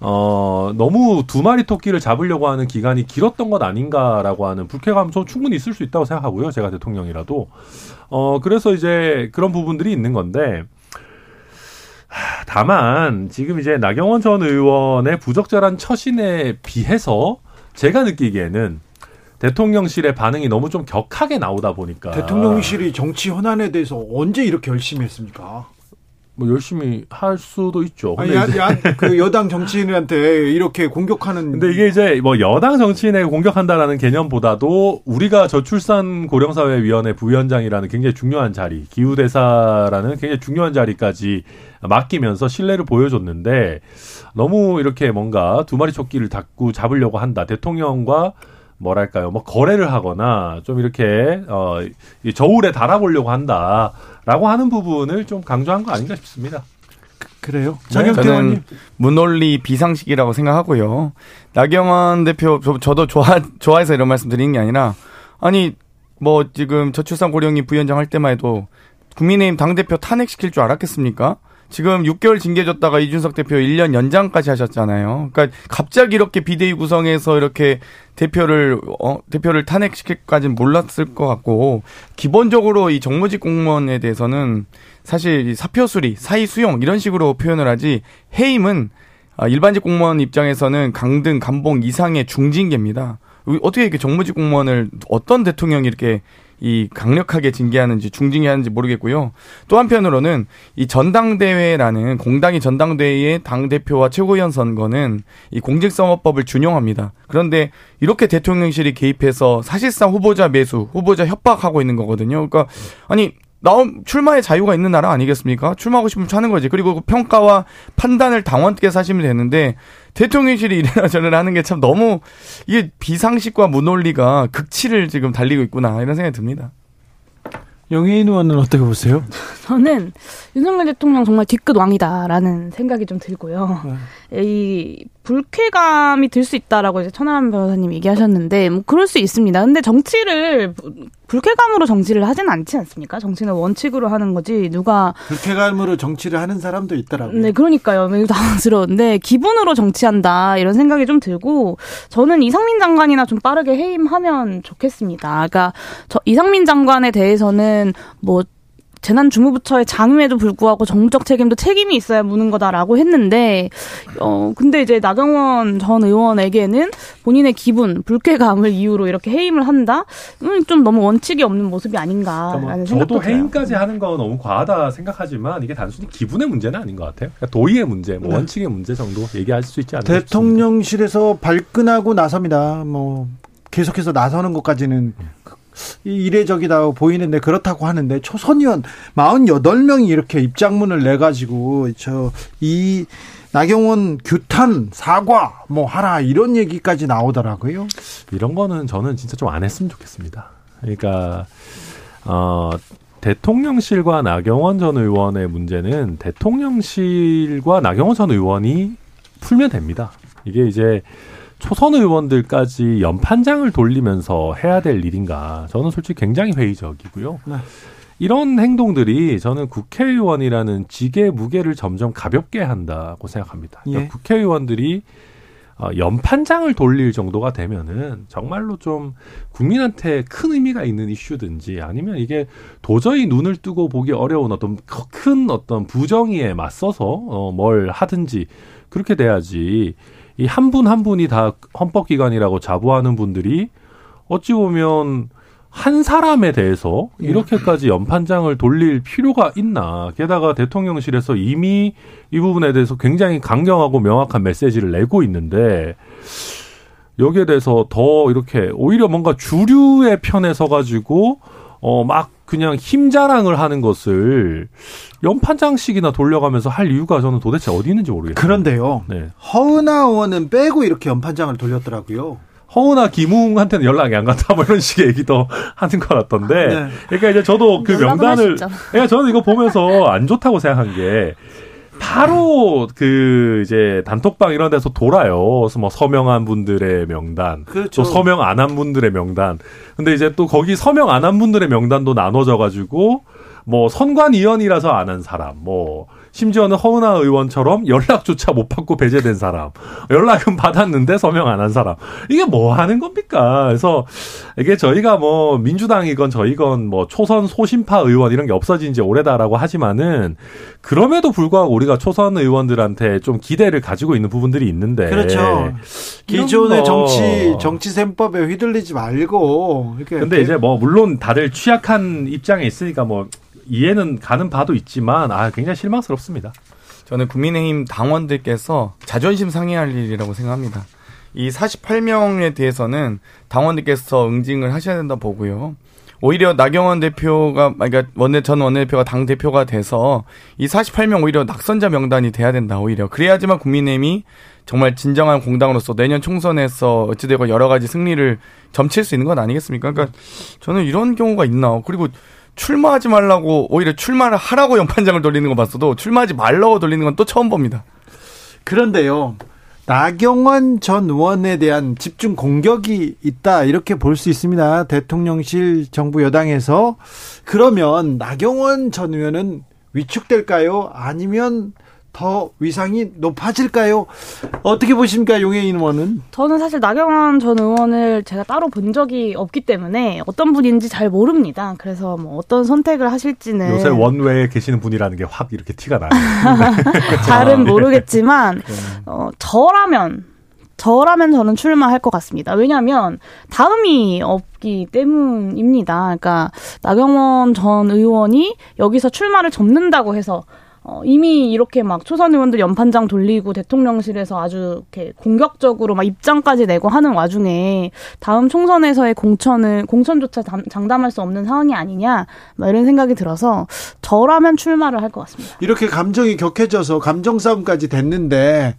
Speaker 4: 어 너무 두 마리 토끼를 잡으려고 하는 기간이 길었던 것 아닌가라고 하는 불쾌감 좀 충분히 있을 수 있다고 생각하고요. 제가 대통령이라도 어 그래서 이제 그런 부분들이 있는 건데 하, 다만 지금 이제 나경원 전 의원의 부적절한 처신에 비해서 제가 느끼기에는 대통령실의 반응이 너무 좀 격하게 나오다 보니까
Speaker 1: 대통령실이 정치 현안에 대해서 언제 이렇게 열심히 했습니까?
Speaker 4: 뭐 열심히 할 수도 있죠.
Speaker 1: 아니,
Speaker 4: 근데
Speaker 1: 야,
Speaker 4: 이제
Speaker 1: 야, 그 여당 정치인한테 이렇게 공격하는.
Speaker 4: 근데 이게 이제 뭐 여당 정치인에게 공격한다라는 개념보다도 우리가 저출산 고령사회위원회 부위원장이라는 굉장히 중요한 자리, 기후대사라는 굉장히 중요한 자리까지 맡기면서 신뢰를 보여줬는데 너무 이렇게 뭔가 두 마리 토끼를 닫고 잡으려고 한다. 대통령과 뭐랄까요, 뭐 거래를 하거나 좀 이렇게 어, 이 저울에 달아보려고 한다라고 하는 부분을 좀 강조한 거 아닌가 싶습니다.
Speaker 1: 그래요?
Speaker 5: 네,
Speaker 1: 장영태
Speaker 5: 저는
Speaker 1: 의원님.
Speaker 5: 문논리 비상식이라고 생각하고요. 나경원 대표 저, 저도 좋아 좋아해서 이런 말씀 드리는 게 아니라 아니 뭐 지금 저출산 고령이 부위원장 할 때만 해도 국민의힘 당 대표 탄핵시킬 줄 알았겠습니까? 지금 6개월 징계 줬다가 이준석 대표 1년 연장까지 하셨잖아요. 그러니까 갑자기 이렇게 비대위 구성해서 이렇게 대표를 어 대표를 탄핵시킬까지는 몰랐을 것 같고 기본적으로 이 정무직 공무원에 대해서는 사실 이 사표 수리, 사의 수용 이런 식으로 표현을 하지 해임은 아, 일반직 공무원 입장에서는 강등, 감봉 이상의 중징계입니다. 어떻게 이렇게 정무직 공무원을 어떤 대통령이 이렇게 이 강력하게 징계하는지 중징계하는지 모르겠고요. 또 한편으로는 이 전당대회라는 공당이 전당대회의 당 대표와 최고위원 선거는 이 공직선거법을 준용합니다. 그런데 이렇게 대통령실이 개입해서 사실상 후보자 매수, 후보자 협박하고 있는 거거든요. 그러니까 아니 나온 출마의 자유가 있는 나라 아니겠습니까? 출마하고 싶으면 하는 거지. 그리고 그 평가와 판단을 당원께서 하시면 되는데 대통령실이 이래라 저래라 하는 게 참 너무 이게 비상식과 무논리가 극치를 지금 달리고 있구나 이런 생각이 듭니다.
Speaker 1: 영예인 의원은 어떻게 보세요?
Speaker 6: 저는 윤석열 대통령 정말 뒤끝 왕이다라는 생각이 좀 들고요. 이 불쾌감이 들 수 있다라고 이제 천하람 변호사님 얘기하셨는데 뭐 그럴 수 있습니다. 근데 정치를 부- 불쾌감으로 정치를 하진 않지 않습니까? 정치는 원칙으로 하는 거지 누가
Speaker 1: 불쾌감으로 정치를 하는 사람도 있더라고요.
Speaker 6: 네, 그러니까요. 매우 당황스러운데 기분으로 정치한다 이런 생각이 좀 들고 저는 이상민 장관이나 좀 빠르게 해임하면 좋겠습니다. 그러니까 저 이상민 장관에 대해서는 뭐 재난주무부처의 장유에도 불구하고 정부적 책임도 책임이 있어야 무는 거다라고 했는데 어 근데 이제 나경원 전 의원에게는 본인의 기분 불쾌감을 이유로 이렇게 해임을 한다 음, 좀 너무 원칙이 없는 모습이 아닌가라는
Speaker 4: 그러니까 뭐
Speaker 6: 생각도
Speaker 4: 저도. 해임까지 하는 건 너무 과하다 생각하지만 이게 단순히 기분의 문제는 아닌 것 같아요. 그러니까 도의의 문제, 뭐
Speaker 1: 네.
Speaker 4: 원칙의 문제 정도 얘기할 수 있지 않을까 싶습니다.
Speaker 1: 대통령실에서 발끈하고 나섭니다. 뭐 계속해서 나서는 것까지는 이- 이례적이다 보이는데 그렇다고 하는데 초선 의원 48명이 이렇게 입장문을 내 가지고 저 이 나경원 규탄 사과 뭐 하라 이런 얘기까지 나오더라고요.
Speaker 4: 이런 거는 저는 진짜 좀 안 했으면 좋겠습니다. 그러니까 어 대통령실과 나경원 전 의원의 문제는 대통령실과 나경원 전 의원이 풀면 됩니다. 이게 이제 초선 의원들까지 연판장을 돌리면서 해야 될 일인가? 저는 솔직히 굉장히 회의적이고요.
Speaker 1: 네.
Speaker 4: 이런 행동들이 저는 국회의원이라는 직의 무게를 점점 가볍게 한다고 생각합니다. 그러니까
Speaker 1: 예.
Speaker 4: 국회의원들이 어, 연판장을 돌릴 정도가 되면은 정말로 좀 국민한테 큰 의미가 있는 이슈든지 아니면 이게 도저히 눈을 뜨고 보기 어려운 어떤 커- 큰 어떤 부정의에 맞서서 어, 뭘 하든지 그렇게 돼야지 이 한 분 한 분이 다 헌법기관이라고 자부하는 분들이 어찌 보면 한 사람에 대해서 이렇게까지 연판장을 돌릴 필요가 있나. 게다가 대통령실에서 이미 이 부분에 대해서 굉장히 강경하고 명확한 메시지를 내고 있는데 여기에 대해서 더 이렇게 오히려 뭔가 주류의 편에 서가지고 어 막 그냥 힘 자랑을 하는 것을 연판장식이나 돌려가면서 할 이유가 저는 도대체 어디 있는지 모르겠어요.
Speaker 1: 그런데요.
Speaker 4: 네.
Speaker 1: 허은하 의원은 빼고 이렇게 연판장을 돌렸더라고요.
Speaker 4: 허우나 김웅한테는 연락이 안 갔다 뭐 이런 식의 얘기도 하는 것 같던데.
Speaker 1: 네.
Speaker 4: 그러니까 이제 저도 그 명단을. 그러니까 저는 이거 보면서 안 좋다고 생각한 게 바로 그 이제 단톡방 이런 데서 돌아요. 그래서 뭐 서명한 분들의 명단,
Speaker 1: 그렇죠.
Speaker 4: 또 서명 안 한 분들의 명단. 근데 이제 또 거기 서명 안 한 분들의 명단도 나눠져 가지고 뭐 선관위원이라서 안 한 사람, 뭐 심지어는 허은하 의원처럼 연락조차 못 받고 배제된 사람, 연락은 받았는데 서명 안 한 사람. 이게 뭐 하는 겁니까? 그래서 이게 저희가 뭐 민주당이건 저희건 뭐 초선 소심파 의원 이런 게 없어진 지 오래다라고 하지만은 그럼에도 불구하고 우리가 초선 의원들한테 좀 기대를 가지고 있는 부분들이 있는데.
Speaker 1: 그렇죠. 기존의
Speaker 4: 거.
Speaker 1: 정치 정치 셈법에 휘둘리지 말고 이렇게
Speaker 4: 근데 이제 뭐 물론 다들 취약한 입장에 있으니까 뭐 이해는 가는 바도 있지만 아 굉장히 실망스럽습니다.
Speaker 5: 저는 국민의힘 당원들께서 자존심 상해할 일이라고 생각합니다. 이 48명에 대해서는 당원들께서 응징을 하셔야 된다 보고요. 오히려 나경원 대표가 그러니까 원내 전 원내대표가 당 대표가 돼서 이 48명 오히려 낙선자 명단이 돼야 된다 오히려 그래야지만 국민의힘이 정말 진정한 공당으로서 내년 총선에서 어찌되고 여러 가지 승리를 점칠 수 있는 건 아니겠습니까? 그러니까 저는 이런 경우가 있나 그리고 출마하지 말라고 오히려 출마를 하라고 연판장을 돌리는 거 봤어도 출마하지 말라고 돌리는 건 또 처음 봅니다.
Speaker 1: 그런데요. 나경원 전 의원에 대한 집중 공격이 있다 이렇게 볼 수 있습니다. 대통령실 정부 여당에서 그러면 나경원 전 의원은 위축될까요? 아니면 더 위상이 높아질까요? 어떻게 보십니까, 용해인 의원은?
Speaker 6: 저는 사실 나경원 전 의원을 제가 따로 본 적이 없기 때문에 어떤 분인지 잘 모릅니다. 그래서 뭐 어떤 선택을 하실지는
Speaker 4: 요새 원외에 계시는 분이라는 게 확 이렇게 티가 나요.
Speaker 6: 잘은 모르겠지만 어, 저라면 저라면 저는 출마할 것 같습니다. 왜냐하면 다음이 없기 때문입니다. 그러니까 나경원 전 의원이 여기서 출마를 접는다고 해서 어, 이미 이렇게 막 초선 의원들 연판장 돌리고 대통령실에서 아주 이렇게 공격적으로 막 입장까지 내고 하는 와중에 다음 총선에서의 공천을 공천조차 담- 장담할 수 없는 상황이 아니냐 막 이런 생각이 들어서 저라면 출마를 할 것 같습니다.
Speaker 1: 이렇게 감정이 격해져서 감정 싸움까지 됐는데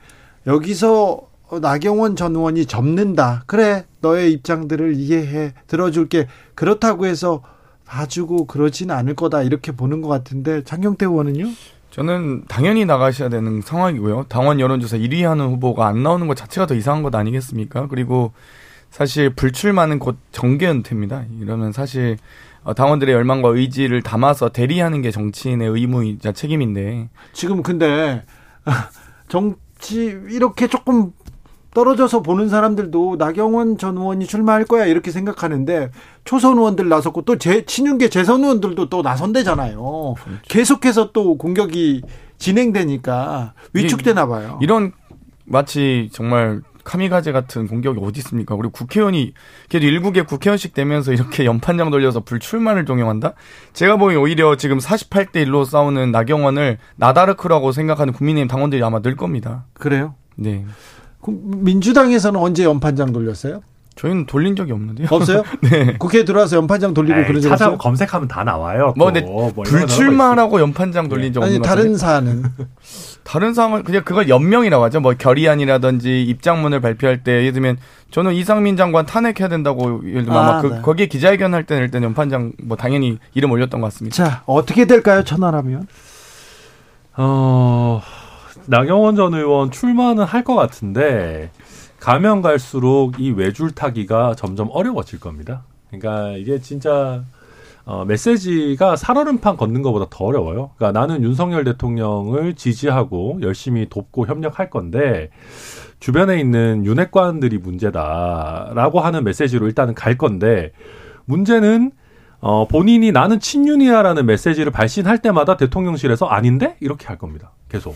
Speaker 1: 여기서 나경원 전 의원이 접는다. 그래, 너의 입장들을 이해해 들어줄게. 그렇다고 해서 봐주고 그러진 않을 거다 이렇게 보는 것 같은데 장경태 의원은요?
Speaker 5: 저는 당연히 나가셔야 되는 상황이고요. 당원 여론조사 1위 하는 후보가 안 나오는 것 자체가 더 이상한 것 아니겠습니까? 그리고 사실 불출마는 곧 정계 은퇴입니다. 이러면 사실 어, 당원들의 열망과 의지를 담아서 대리하는 게 정치인의 의무이자 책임인데
Speaker 1: 지금 근데 정치 이렇게 조금 떨어져서 보는 사람들도 나경원 전 의원이 출마할 거야 이렇게 생각하는데 초선 의원들 나섰고 또 제 친윤계 재선 의원들도 또 나선대잖아요. 계속해서 또 공격이 진행되니까 위축되나 봐요.
Speaker 5: 이런 마치 정말 카미가제 같은 공격이 어디 있습니까? 그리고 국회의원이 그래도 일국의 국회의원씩 되면서 이렇게 연판장 돌려서 불출마를 종용한다? 제가 보기엔 오히려 지금 48대 1로 싸우는 나경원을 나다르크라고 생각하는 국민의힘 당원들이 아마 늘 겁니다.
Speaker 1: 그래요?
Speaker 5: 네.
Speaker 1: 그 민주당에서는 언제 연판장 돌렸어요?
Speaker 5: 저희는 돌린 적이 없는데요.
Speaker 1: 없어요?
Speaker 5: 네.
Speaker 1: 국회에 들어와서 연판장 돌리고
Speaker 4: 에이,
Speaker 1: 그런 적
Speaker 4: 찾아
Speaker 1: 없어요?
Speaker 4: 검색하면 다 나와요.
Speaker 5: 뭐
Speaker 4: 또.
Speaker 5: 근데
Speaker 4: 뭐
Speaker 5: 불출마라고 연판장 돌린 적 없는
Speaker 1: 아니
Speaker 5: 것
Speaker 1: 다른
Speaker 5: 같은데.
Speaker 1: 사안은
Speaker 5: 다른 상황은 그냥 그걸 연명이라고 하죠. 뭐 결의안이라든지 입장문을 발표할 때 예를 들면 저는 이상민 장관 탄핵해야 된다고 예를 들면
Speaker 1: 아,
Speaker 5: 아마 그
Speaker 1: 네.
Speaker 5: 거기에 기자회견 할 때는 일단 연판장 뭐 당연히 이름 올렸던 것 같습니다.
Speaker 1: 자 어떻게 될까요 천하라면?
Speaker 4: 어, 나경원 전 의원 출마는 할 것 같은데 가면 갈수록 이 외줄 타기가 점점 어려워질 겁니다. 그러니까 이게 진짜 어, 메시지가 살얼음판 걷는 것보다 더 어려워요. 그러니까 나는 윤석열 대통령을 지지하고 열심히 돕고 협력할 건데 주변에 있는 윤핵관들이 문제다라고 하는 메시지로 일단은 갈 건데 문제는 어, 본인이 나는 친윤이야라는 메시지를 발신할 때마다 대통령실에서 아닌데? 이렇게 할 겁니다. 계속.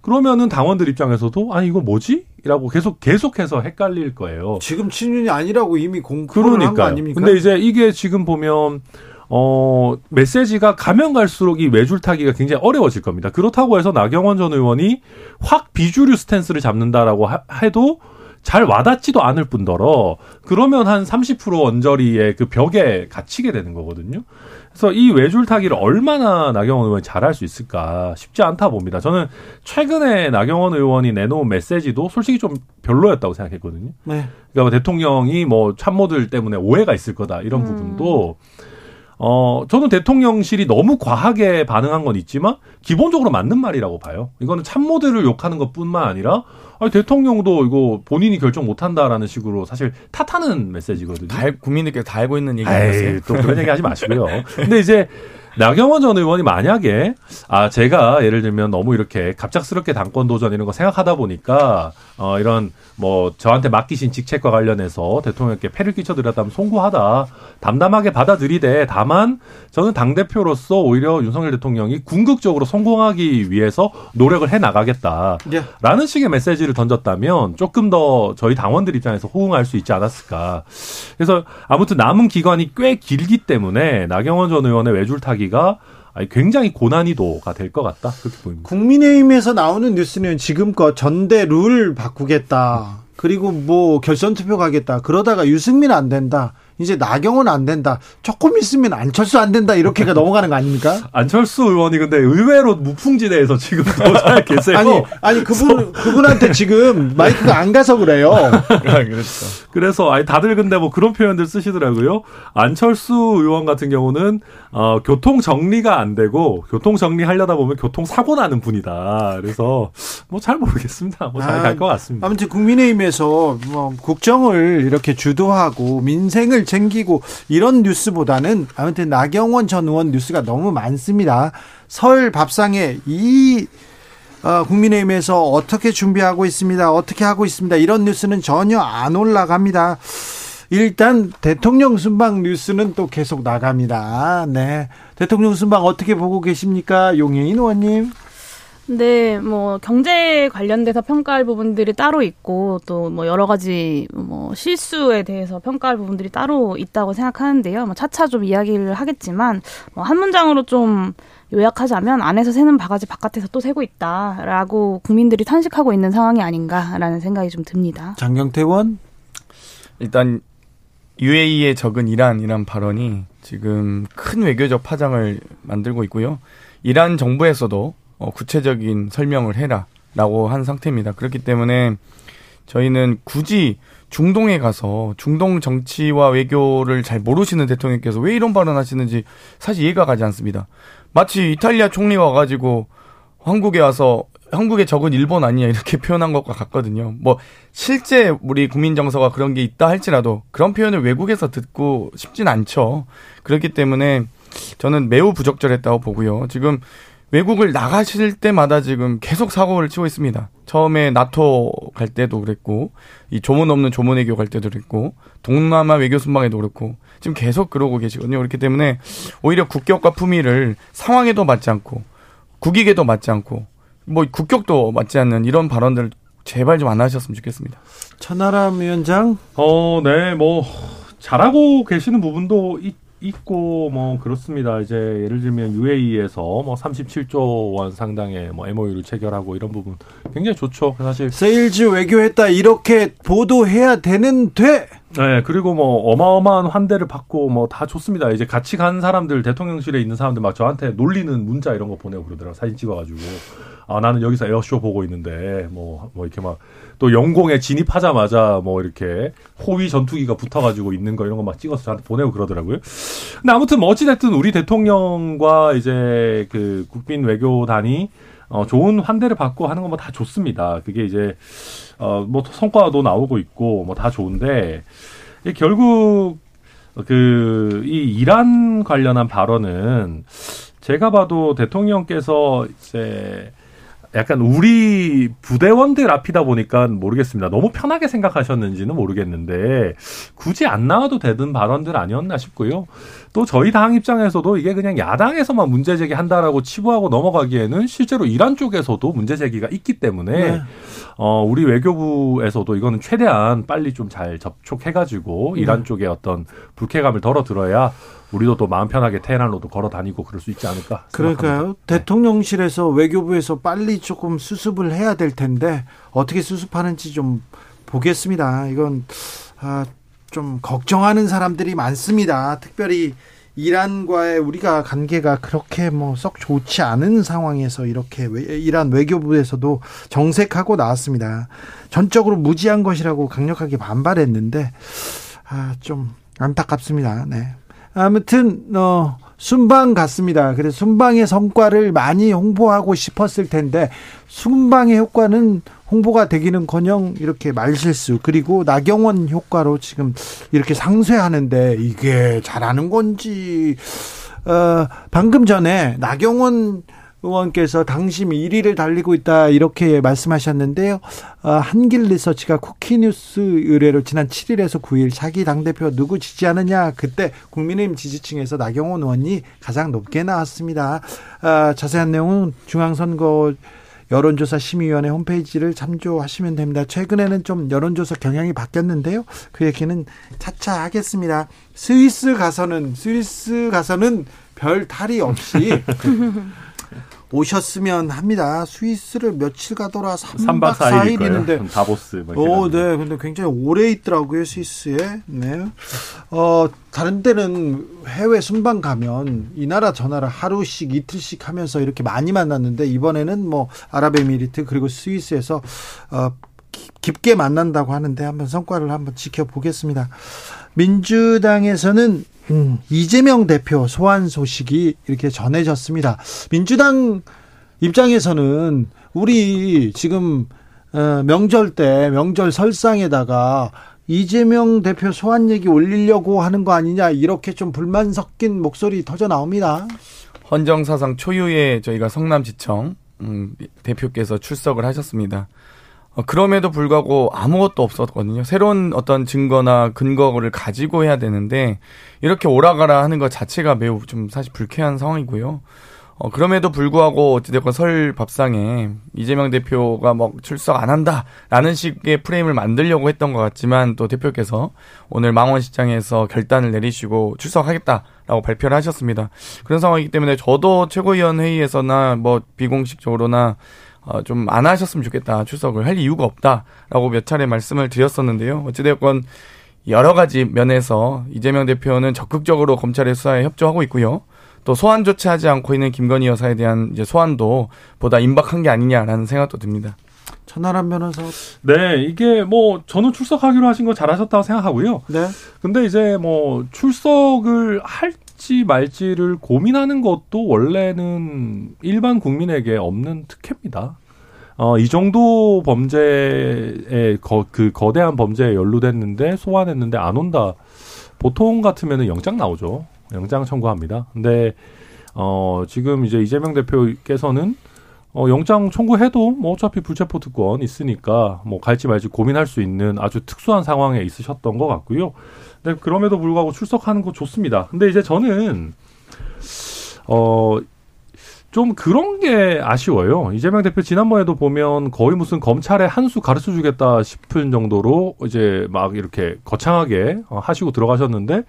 Speaker 4: 그러면은 당원들 입장에서도 아니 이거 뭐지? 라고 계속 계속해서 헷갈릴 거예요.
Speaker 1: 지금 친윤이 아니라고 이미 공표를 한거
Speaker 4: 그러니까.
Speaker 1: 아닙니까?
Speaker 4: 근데 이제 이게 지금 보면 어 메시지가 가면 갈수록 이 외줄 타기가 굉장히 어려워질 겁니다. 그렇다고 해서 나경원 전 의원이 확 비주류 스탠스를 잡는다라고 하- 해도 잘 와닿지도 않을 뿐더러 그러면 한 30% 언저리의 그 벽에 갇히게 되는 거거든요. 그래서 이 외줄 타기를 얼마나 나경원 의원이 잘할 수 있을까 쉽지 않다 봅니다. 저는 최근에 나경원 의원이 내놓은 메시지도 솔직히 좀 별로였다고 생각했거든요.
Speaker 1: 네.
Speaker 4: 그러니까 대통령이 뭐 참모들 때문에 오해가 있을 거다 이런
Speaker 6: 음.
Speaker 4: 부분도 어 저는 대통령실이 너무 과하게 반응한 건 있지만 기본적으로 맞는 말이라고 봐요. 이거는 참모들을 욕하는 것뿐만 아니라 아니, 대통령도 이거 본인이 결정 못한다라는 식으로 사실 탓하는 메시지거든요.
Speaker 5: 다 알- 국민들께서 다 알고 있는 얘기 아니었어요?
Speaker 4: 또 그런 얘기 하지 마시고요. 근데 이제 나경원 전 의원이 만약에 아 제가 예를 들면 너무 이렇게 갑작스럽게 당권 도전 이런 거 생각하다 보니까 어 이런 뭐 저한테 맡기신 직책과 관련해서 대통령께 패를 끼쳐드렸다면 송구하다 담담하게 받아들이되 다만 저는 당 대표로서 오히려 윤석열 대통령이 궁극적으로 성공하기 위해서 노력을 해 나가겠다.
Speaker 1: 예.
Speaker 4: 라는 식의 메시지를 던졌다면 조금 더 저희 당원들 입장에서 호응할 수 있지 않았을까. 그래서 아무튼 남은 기간이 꽤 길기 때문에 나경원 전 의원의 외줄 타기 가 아니, 굉장히 고난이도가 될 것 같다. 그렇게 보입니다.
Speaker 1: 국민의힘에서 나오는 뉴스는 지금껏 전대 룰 바꾸겠다. 그리고 뭐 결선 투표 가겠다. 그러다가 유승민 안 된다. 이제 나경원 안 된다. 조금 있으면 안철수 안 된다. 이렇게가 넘어가는 거 아닙니까?
Speaker 4: 안철수 의원이 근데 의외로 무풍지대에서 지금 더잘 계세요.
Speaker 1: 아니, 아니 그분 그분한테 지금 마이크가 안 가서 그래요.
Speaker 5: 그렇죠.
Speaker 4: 그래서 아니 다들 근데 뭐 그런 표현들 쓰시더라고요. 안철수 의원 같은 경우는 어 교통 정리가 안 되고 교통 정리하려다 보면 교통 사고 나는 분이다. 그래서 뭐 잘 모르겠습니다. 뭐 잘 갈것 같습니다.
Speaker 1: 아무튼 국민의힘에서 뭐 국정을 이렇게 주도하고 민생을 챙기고 이런 뉴스보다는 아무튼 나경원 전 의원 뉴스가 너무 많습니다. 설 밥상에 이 어, 국민의힘에서 어떻게 준비하고 있습니다. 어떻게 하고 있습니다. 이런 뉴스는 전혀 안 올라갑니다. 일단 대통령 순방 뉴스는 또 계속 나갑니다. 네. 대통령 순방 어떻게 보고 계십니까? 용혜인 의원님.
Speaker 6: 네, 뭐 경제 관련돼서 평가할 부분들이 따로 있고 또 뭐 여러 가지 뭐 실수에 대해서 평가할 부분들이 따로 있다고 생각하는데요. 뭐 차차 좀 이야기를 하겠지만 뭐 한 문장으로 좀 요약하자면 안에서 새는 바가지 바깥에서 또 새고 있다라고 국민들이 탄식하고 있는 상황이 아닌가라는 생각이 좀 듭니다.
Speaker 1: 장경태 의원.
Speaker 5: 일단 UAE의 적은 이란이란 발언이 지금 큰 외교적 파장을 만들고 있고요. 이란 정부에서도 어, 구체적인 설명을 해라라고 한 상태입니다. 그렇기 때문에 저희는 굳이 중동에 가서 중동 정치와 외교를 잘 모르시는 대통령께서 왜 이런 발언하시는지 사실 이해가 가지 않습니다. 마치 이탈리아 총리가 와가지고 한국에 와서 한국의 적은 일본 아니냐 이렇게 표현한 것과 같거든요. 뭐 실제 우리 국민 정서가 그런 게 있다 할지라도 그런 표현을 외국에서 듣고 싶진 않죠. 그렇기 때문에 저는 매우 부적절했다고 보고요. 지금 외국을 나가실 때마다 지금 계속 사고를 치고 있습니다. 처음에 나토 갈 때도 그랬고, 이 조문 없는 조문 외교 갈 때도 그랬고, 동남아 외교 순방에도 그렇고, 지금 계속 그러고 계시거든요. 그렇기 때문에 오히려 국격과 품위를 상황에도 맞지 않고, 국익에도 맞지 않고, 뭐 국격도 맞지 않는 이런 발언들 제발 좀 안 하셨으면 좋겠습니다.
Speaker 1: 천하람 위원장.
Speaker 4: 어, 네, 뭐 잘하고 계시는 부분도 있, 있고 뭐 그렇습니다. 이제 예를 들면 UAE에서 뭐 37조 원 상당의 뭐 MOU를 체결하고 이런 부분 굉장히 좋죠. 사실
Speaker 1: 세일즈 외교했다 이렇게 보도해야 되는 돼.
Speaker 4: 네, 그리고 뭐 어마어마한 환대를 받고 뭐 다 좋습니다. 이제 같이 간 사람들 대통령실에 있는 사람들 막 저한테 놀리는 문자 이런 거 보내고 그러더라고 사진 찍어가지고 아 나는 여기서 에어쇼 보고 있는데 뭐 뭐 이렇게 막 또 영공에 진입하자마자 뭐 이렇게 호위 전투기가 붙어가지고 있는 거 이런 거 막 찍어서 저한테 보내고 그러더라고요. 근데 아무튼 뭐 어찌됐든 우리 대통령과 이제 그 국빈 외교단이 어, 좋은 환대를 받고 하는 건 뭐 다 좋습니다. 그게 이제, 어, 뭐 성과도 나오고 있고 뭐 다 좋은데, 이 결국, 그, 이 이란 관련한 발언은 제가 봐도 대통령께서 이제 약간 우리 부대원들 앞이다 보니까 모르겠습니다. 너무 편하게 생각하셨는지는 모르겠는데 굳이 안 나와도 되는 발언들 아니었나 싶고요. 또 저희 당 입장에서도 이게 그냥 야당에서만 문제 제기한다라고 치부하고 넘어가기에는 실제로 이란 쪽에서도 문제 제기가 있기 때문에
Speaker 1: 네.
Speaker 4: 어 우리 외교부에서도 이거는 최대한 빨리 좀 잘 접촉해가지고 이란 쪽에 어떤 불쾌감을 덜어 들어야 우리도 또 마음 편하게 테헤란로도 걸어 다니고 그럴 수 있지 않을까.
Speaker 1: 그러니까요.
Speaker 4: 생각합니다.
Speaker 1: 대통령실에서 외교부에서 빨리 조금 수습을 해야 될 텐데 어떻게 수습하는지 좀 보겠습니다. 이건 아, 좀 걱정하는 사람들이 많습니다. 특별히 이란과의 우리가 관계가 그렇게 뭐 썩 좋지 않은 상황에서 이렇게 이란 외교부에서도 정색하고 나왔습니다. 전적으로 무지한 것이라고 강력하게 반발했는데 아, 좀 안타깝습니다. 네. 아무튼 어 순방 갔습니다. 그래서 순방의 성과를 많이 홍보하고 싶었을 텐데 순방의 효과는 홍보가 되기는커녕 이렇게 말실수 그리고 나경원 효과로 지금 이렇게 상쇄하는데 이게 잘하는 건지 어 방금 전에 나경원 의원께서 당심 1위를 달리고 있다 이렇게 말씀하셨는데요. 어, 한길 리서치가 쿠키뉴스 의뢰로 지난 7일에서 9일 자기 당대표 누구 지지하느냐 그때 국민의힘 지지층에서 나경원 의원이 가장 높게 나왔습니다. 어, 자세한 내용은 중앙선거 여론조사 심의위원회 홈페이지를 참조하시면 됩니다. 최근에는 좀 여론조사 경향이 바뀌었는데요. 그 얘기는 차차 하겠습니다. 스위스 가서는 스위스 가서는 별 탈이 없이 오셨으면 합니다. 스위스를 며칠 가더라 3박 4일이는데
Speaker 4: 다보스
Speaker 1: 오, 네. 근데 굉장히 오래 있더라고요, 스위스에. 네. 어, 다른 때는 해외 순방 가면 이 나라 저 나라 하루씩 이틀씩 하면서 이렇게 많이 만났는데 이번에는 뭐 아랍에미리트 그리고 스위스에서 어 깊게 만난다고 하는데 한번 성과를 한번 지켜보겠습니다. 민주당에서는 음, 이재명 대표 소환 소식이 이렇게 전해졌습니다. 민주당 입장에서는 우리 지금 어, 명절 때 명절 설상에다가 이재명 대표 소환 얘기 올리려고 하는 거 아니냐 이렇게 좀 불만 섞인 목소리 터져 나옵니다.
Speaker 5: 헌정사상 초유의 저희가 성남지청 음, 대표께서 출석을 하셨습니다. 어, 그럼에도 불구하고 아무것도 없었거든요. 새로운 어떤 증거나 근거를 가지고 해야 되는데 이렇게 오라가라 하는 것 자체가 매우 좀 사실 불쾌한 상황이고요. 어, 그럼에도 불구하고 어찌됐건 설 밥상에 이재명 대표가 뭐 출석 안 한다라는 식의 프레임을 만들려고 했던 것 같지만 또 대표께서 오늘 망원시장에서 결단을 내리시고 출석하겠다라고 발표를 하셨습니다. 그런 상황이기 때문에 저도 최고위원 회의에서나 뭐 비공식적으로나 어, 좀 안 하셨으면 좋겠다. 출석을 할 이유가 없다라고 몇 차례 말씀을 드렸었는데요. 어찌되었건 여러 가지 면에서 이재명 대표는 적극적으로 검찰의 수사에 협조하고 있고요. 또 소환 조치하지 않고 있는 김건희 여사에 대한 이제 소환도 보다 임박한 게 아니냐라는 생각도 듭니다.
Speaker 1: 천하람 변호사.
Speaker 4: 네, 이게 뭐 저는 출석하기로 하신 거 잘하셨다고 생각하고요.
Speaker 1: 네.
Speaker 4: 근데 이제 뭐 출석을 할 지 말지를 고민하는 것도 원래는 일반 국민에게 없는 특혜입니다. 어, 이 정도 범죄에 거, 그 거대한 범죄에 연루됐는데 소환했는데 안 온다. 보통 같으면은 영장 나오죠. 영장 청구합니다. 근데 어, 지금 이제 이재명 대표께서는 어, 영장 청구해도 뭐 어차피 불체포 특권 있으니까 뭐 갈지 말지 고민할 수 있는 아주 특수한 상황에 있으셨던 것 같고요. 근데 그럼에도 불구하고 출석하는 거 좋습니다. 근데 이제 저는 어 좀 그런 게 아쉬워요. 이재명 대표 지난번에도 보면 거의 무슨 검찰의 한수 가르쳐 주겠다 싶은 정도로 이제 막 이렇게 거창하게 어, 하시고 들어가셨는데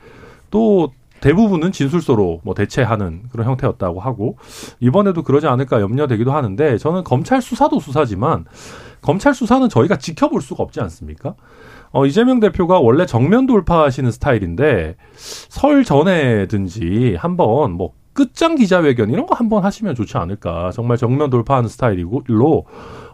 Speaker 4: 또 대부분은 진술서로 뭐 대체하는 그런 형태였다고 하고 이번에도 그러지 않을까 염려되기도 하는데 저는 검찰 수사도 수사지만 검찰 수사는 저희가 지켜볼 수가 없지 않습니까? 어, 이재명 대표가 원래 정면 돌파하시는 스타일인데 설 전에든지 한번 뭐 끝장 기자회견 이런 거 한번 하시면 좋지 않을까. 정말 정면 돌파하는 스타일이고 일로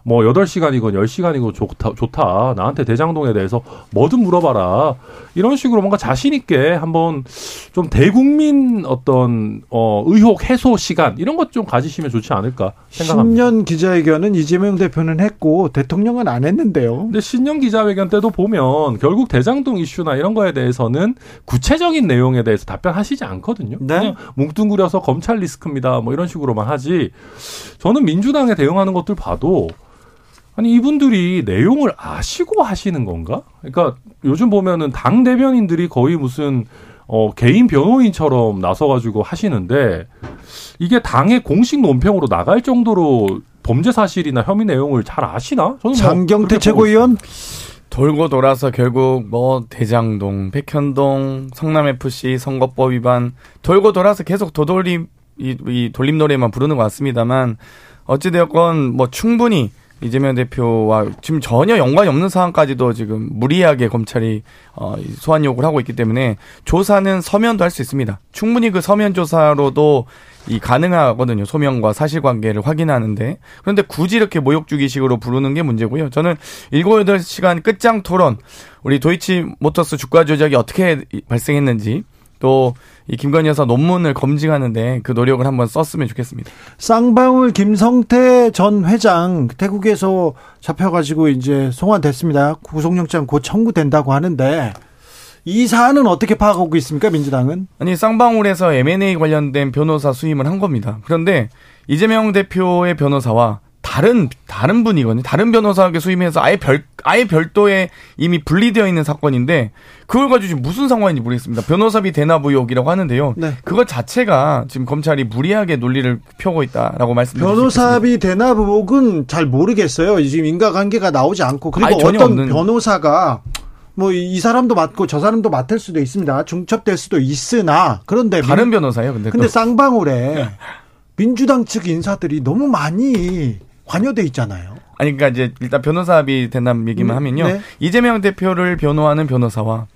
Speaker 4: 뭐 8시간이건 10시간이고 좋다, 좋다. 나한테 대장동에 대해서 뭐든 물어봐라. 이런 식으로 뭔가 자신있게 한번 좀 대국민 어떤, 어, 의혹 해소 시간, 이런 것 좀 가지시면 좋지 않을까 생각합니다.
Speaker 1: 신년 기자회견은 이재명 대표는 했고, 대통령은 안 했는데요.
Speaker 4: 근데 신년 기자회견 때도 보면 결국 대장동 이슈나 이런 거에 대해서는 구체적인 내용에 대해서 답변하시지 않거든요. 네? 그냥 뭉뚱그려서 검찰 리스크입니다. 뭐 이런 식으로만 하지. 저는 민주당에 대응하는 것들 봐도 아니 이분들이 내용을 아시고 하시는 건가? 그러니까 요즘 보면은 당 대변인들이 거의 무슨 어 개인 변호인처럼 나서 가지고 하시는데 이게 당의 공식 논평으로 나갈 정도로 범죄 사실이나 혐의 내용을 잘 아시나?
Speaker 1: 저는 뭐 장경태 최고위원
Speaker 5: 돌고 돌아서 결국 뭐 대장동, 백현동, 성남 FC 선거법 위반 돌고 돌아서 계속 도돌림 이, 이 돌림 노래만 부르는 것 같습니다만 어찌되었건 뭐 충분히 이재명 대표와 지금 전혀 연관이 없는 상황까지도 지금 무리하게 검찰이 어, 소환 요구를 하고 있기 때문에 조사는 서면도 할 수 있습니다. 충분히 그 서면 조사로도 이 가능하거든요. 소명과 사실관계를 확인하는데 그런데 굳이 이렇게 모욕주기식으로 부르는 게 문제고요. 저는 7, 8시간 끝장 토론 우리 도이치 모터스 주가 조작이 어떻게 발생했는지 또 이 김건희 여사 논문을 검증하는데 그 노력을 한번 썼으면 좋겠습니다.
Speaker 1: 쌍방울 김성태 전 회장 태국에서 잡혀가지고 이제 송환됐습니다. 구속영장 곧 청구된다고 하는데 이 사안은 어떻게 파악하고 있습니까 민주당은?
Speaker 5: 아니 쌍방울에서 M&A 관련된 변호사 수임을 한 겁니다. 그런데 이재명 대표의 변호사와 다른 다른 분이거든요. 다른 변호사에게 수임해서 아예 별 아예 별도의 이미 분리되어 있는 사건인데 그걸 가지고 지금 무슨 상황인지 모르겠습니다. 변호사비 대납 의혹이라고 하는데요.
Speaker 1: 네.
Speaker 5: 그것 자체가 지금 검찰이 무리하게 논리를 펴고 있다라고 말씀드리고
Speaker 1: 변호사비 대납 의혹은 잘 모르겠어요. 지금 인과관계가 나오지 않고 그리고
Speaker 5: 아니,
Speaker 1: 어떤
Speaker 5: 없는.
Speaker 1: 변호사가 뭐이 사람도 맞고 저 사람도 맡을 수도 있습니다. 중첩될 수도 있으나 그런데
Speaker 5: 다른
Speaker 1: 민-
Speaker 5: 변호사예요. 근데
Speaker 1: 근데
Speaker 5: 또.
Speaker 1: 쌍방울에 민주당 측 인사들이 너무 많이 관여돼 있잖아요.
Speaker 5: 아니 그러니까 이제 일단 변호사비 대납 얘기만
Speaker 1: 음,
Speaker 5: 하면요.
Speaker 1: 네.
Speaker 5: 이재명 대표를 변호하는 변호사와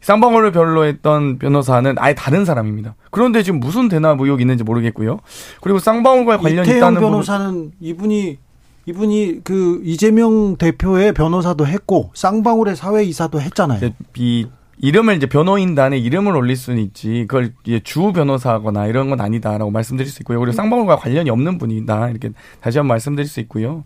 Speaker 5: 쌍방울을 변로했던 변호사는 아예 다른 사람입니다. 그런데 지금 무슨 대납 의혹이 있는지 모르겠고요. 그리고 쌍방울과
Speaker 1: 이태영
Speaker 5: 있다는 부분
Speaker 1: 변호사는 이분이 이분이 그 이재명 대표의 변호사도 했고 쌍방울의 사회 이사도 했잖아요.
Speaker 5: 이제 이 이름을 이제 변호인단에 이름을 올릴 수는 있지 그걸 주 변호사거나 이런 건 아니다라고 말씀드릴 수 있고요. 그리고 쌍방울과 관련이 없는 분이다 이렇게 다시 한번 말씀드릴 수 있고요.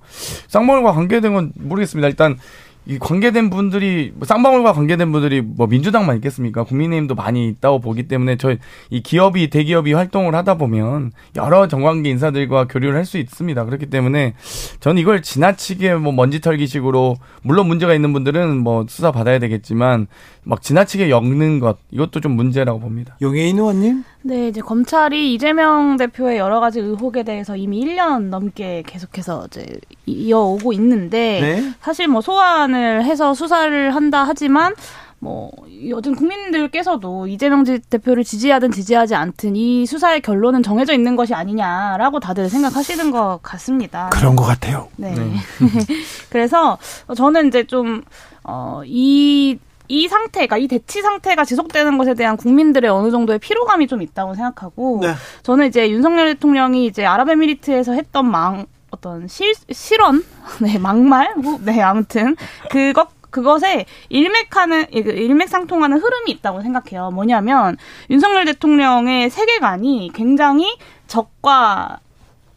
Speaker 5: 쌍방울과 관계된 건 모르겠습니다. 일단 이 관계된 분들이 뭐 쌍방울과 관계된 분들이 뭐 민주당만 있겠습니까? 국민의힘도 많이 있다고 보기 때문에 저이 기업이 대기업이 활동을 하다 보면 여러 정관계 인사들과 교류를 할 수 있습니다. 그렇기 때문에 저는 이걸 지나치게 뭐 먼지 털기식으로 물론 문제가 있는 분들은 뭐 수사 받아야 되겠지만 막 지나치게 엮는 것 이것도 좀 문제라고 봅니다.
Speaker 1: 용해인 의원님?
Speaker 6: 네, 이제 검찰이 이재명 대표의 여러 가지 의혹에 대해서 이미 1년 넘게 계속해서 이제 이어오고 있는데
Speaker 1: 네.
Speaker 6: 사실 뭐 소환 을 해서 수사를 한다 하지만 뭐 요즘 국민들께서도 이재명 지- 대표를 지지하든 지지하지 않든 이 수사의 결론은 정해져 있는 것이 아니냐라고 다들 생각하시는 것 같습니다.
Speaker 1: 그런 것 같아요.
Speaker 6: 네. 그래서 저는 이제 좀, 어, 이, 이 상태가, 이 대치 상태가 지속되는 것에 대한 국민들의 어느 정도의 피로감이 좀 있다고 생각하고,
Speaker 1: 네.
Speaker 6: 저는 이제 윤석열 대통령이 이제 아랍에미리트에서 했던 망, 어떤 실, 실언? 네, 막말? 뭐, 네, 아무튼. 그것, 그것에 일맥하는, 그 일맥상통하는 흐름이 있다고 생각해요. 뭐냐면, 윤석열 대통령의 세계관이 굉장히 적과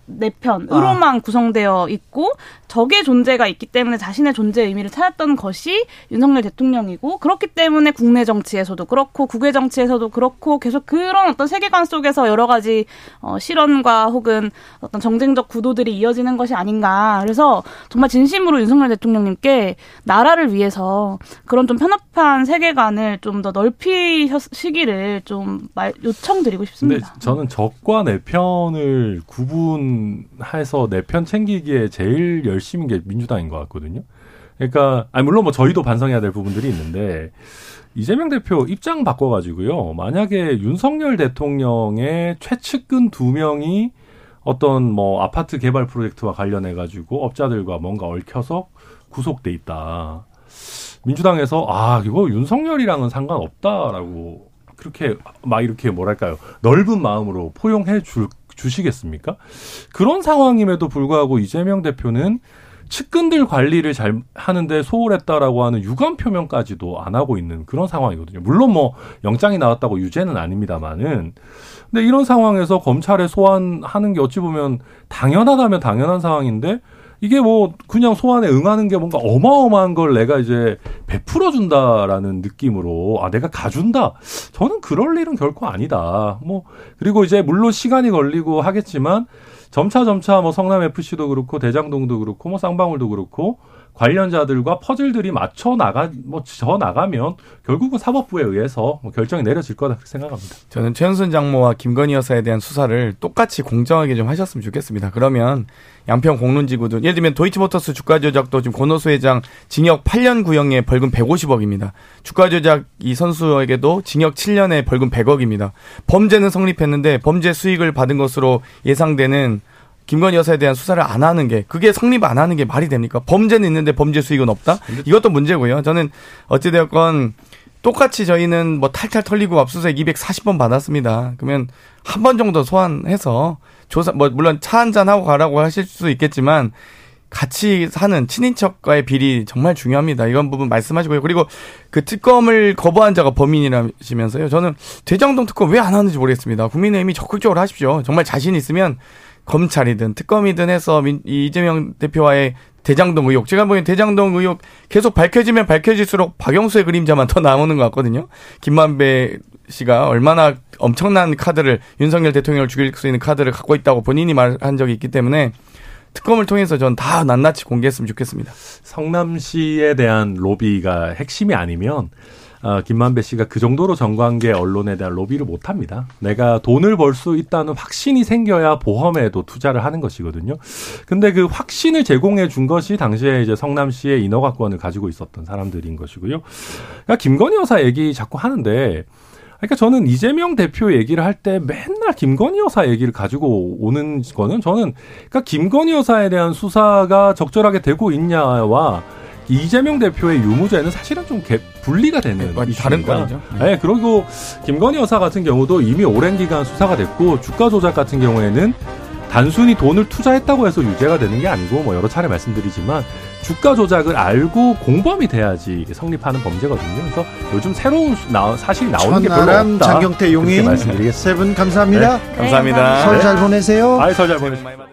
Speaker 6: 내 편으로만 구성되어 있고 적의 존재가 있기 때문에 자신의 존재의 의미를 찾았던 것이 윤석열 대통령이고 그렇기 때문에 국내 정치에서도 그렇고 국외 정치에서도 그렇고 계속 그런 어떤 세계관 속에서 여러 가지 어, 실언과 혹은 어떤 정쟁적 구도들이 이어지는 것이 아닌가 그래서 정말 진심으로 윤석열 대통령님께 나라를 위해서 그런 좀 편협한 세계관을 좀 더 넓히시기를 좀 말, 요청드리고 싶습니다.
Speaker 4: 저는 적과 내 편을 구분해서 내 편 챙기기에 제일 열 심인 게 민주당인 것 같거든요. 그러니까 아니 물론 뭐 저희도 반성해야 될 부분들이 있는데 이재명 대표 입장 바꿔가지고요. 만약에 윤석열 대통령의 최측근 두 명이 어떤 뭐 아파트 개발 프로젝트와 관련해 가지고 업자들과 뭔가 얽혀서 구속돼 있다. 민주당에서 아 이거 윤석열이랑은 상관없다라고 그렇게 막 이렇게 뭐랄까요 넓은 마음으로 포용해 줄 주시겠습니까? 그런 상황임에도 불구하고 이재명 대표는 측근들 관리를 잘 하는데 소홀했다라고 하는 유감 표명까지도 안 하고 있는 그런 상황이거든요. 물론 뭐 영장이 나왔다고 유죄는 아닙니다만은 근데 이런 상황에서 검찰에 소환하는 게 어찌 보면 당연하다면 당연한 상황인데 이게 뭐 그냥 소환에 응하는 게 뭔가 어마어마한 걸 내가 이제 베풀어 준다라는 느낌으로 아 내가 가준다. 저는 그럴 일은 결코 아니다. 뭐 그리고 이제 물론 시간이 걸리고 하겠지만 점차 점차 뭐 성남 FC도 그렇고 대장동도 그렇고 뭐 쌍방울도 그렇고 관련자들과 퍼즐들이 맞춰 나가 뭐저 나가면 결국은 사법부에 의해서 뭐 결정이 내려질 거다 생각합니다.
Speaker 5: 저는 최은순 장모와 김건희 여사에 대한 수사를 똑같이 공정하게 좀 하셨으면 좋겠습니다. 그러면 양평 공론지구도 예를 들면 도이치모터스 주가 조작도 지금 권호수 회장 징역 8년 구형에 벌금 150억입니다. 주가 조작 이 선수에게도 징역 7년에 벌금 100억입니다. 범죄는 성립했는데 범죄 수익을 받은 것으로 예상되는 김건희 여사에 대한 수사를 안 하는 게 그게 성립 안 하는 게 말이 됩니까? 범죄는 있는데 범죄 수익은 없다? 이것도 문제고요. 저는 어찌되었건 똑같이 저희는 뭐 탈탈 털리고 압수수색 240번 받았습니다. 그러면 한 번 정도 소환해서 조사 뭐 물론 차 한 잔 하고 가라고 하실 수 있겠지만 같이 사는 친인척과의 비리 정말 중요합니다. 이건 부분 말씀하시고요. 그리고 그 특검을 거부한 자가 범인이라시면서요. 저는 대장동 특검 왜 안 하는지 모르겠습니다. 국민의힘이 적극적으로 하십시오. 정말 자신 있으면 검찰이든 특검이든 해서 민, 이재명 대표와의 대장동 의혹. 제가 보기엔 대장동 의혹 계속 밝혀지면 밝혀질수록 박영수의 그림자만 더 나오는 것 같거든요. 김만배 씨가 얼마나 엄청난 카드를 윤석열 대통령을 죽일 수 있는 카드를 갖고 있다고 본인이 말한 적이 있기 때문에 특검을 통해서 전 다 낱낱이 공개했으면 좋겠습니다.
Speaker 4: 성남시에 대한 로비가 핵심이 아니면 어, 김만배 씨가 그 정도로 정관계 언론에 대한 로비를 못 합니다. 내가 돈을 벌 수 있다는 확신이 생겨야 보험에도 투자를 하는 것이거든요. 근데 그 확신을 제공해 준 것이 당시에 이제 성남시의 인허가권을 가지고 있었던 사람들인 것이고요. 그러니까 김건희 여사 얘기 자꾸 하는데 그러니까 저는 이재명 대표 얘기를 할 때 맨날 김건희 여사 얘기를 가지고 오는 거는 저는 그러니까 김건희 여사에 대한 수사가 적절하게 되고 있냐와 이재명 대표의 유무죄는 사실은 좀 개, 분리가 되는
Speaker 5: 네, 다른 건이죠.
Speaker 4: 네, 그리고 김건희 여사 같은 경우도 이미 오랜 기간 수사가 됐고 주가 조작 같은 경우에는 단순히 돈을 투자했다고 해서 유죄가 되는 게 아니고 뭐 여러 차례 말씀드리지만 주가 조작을 알고 공범이 돼야지 성립하는 범죄거든요. 그래서 요즘 새로운 수, 나, 사실이 나오는 게 별로 없다.
Speaker 1: 장경태 용인
Speaker 4: 말씀드리겠습니다.
Speaker 1: 세분 감사합니다.
Speaker 5: 감사합니다.
Speaker 1: 설 잘 보내세요.
Speaker 4: 아이 설잘 보내십시오.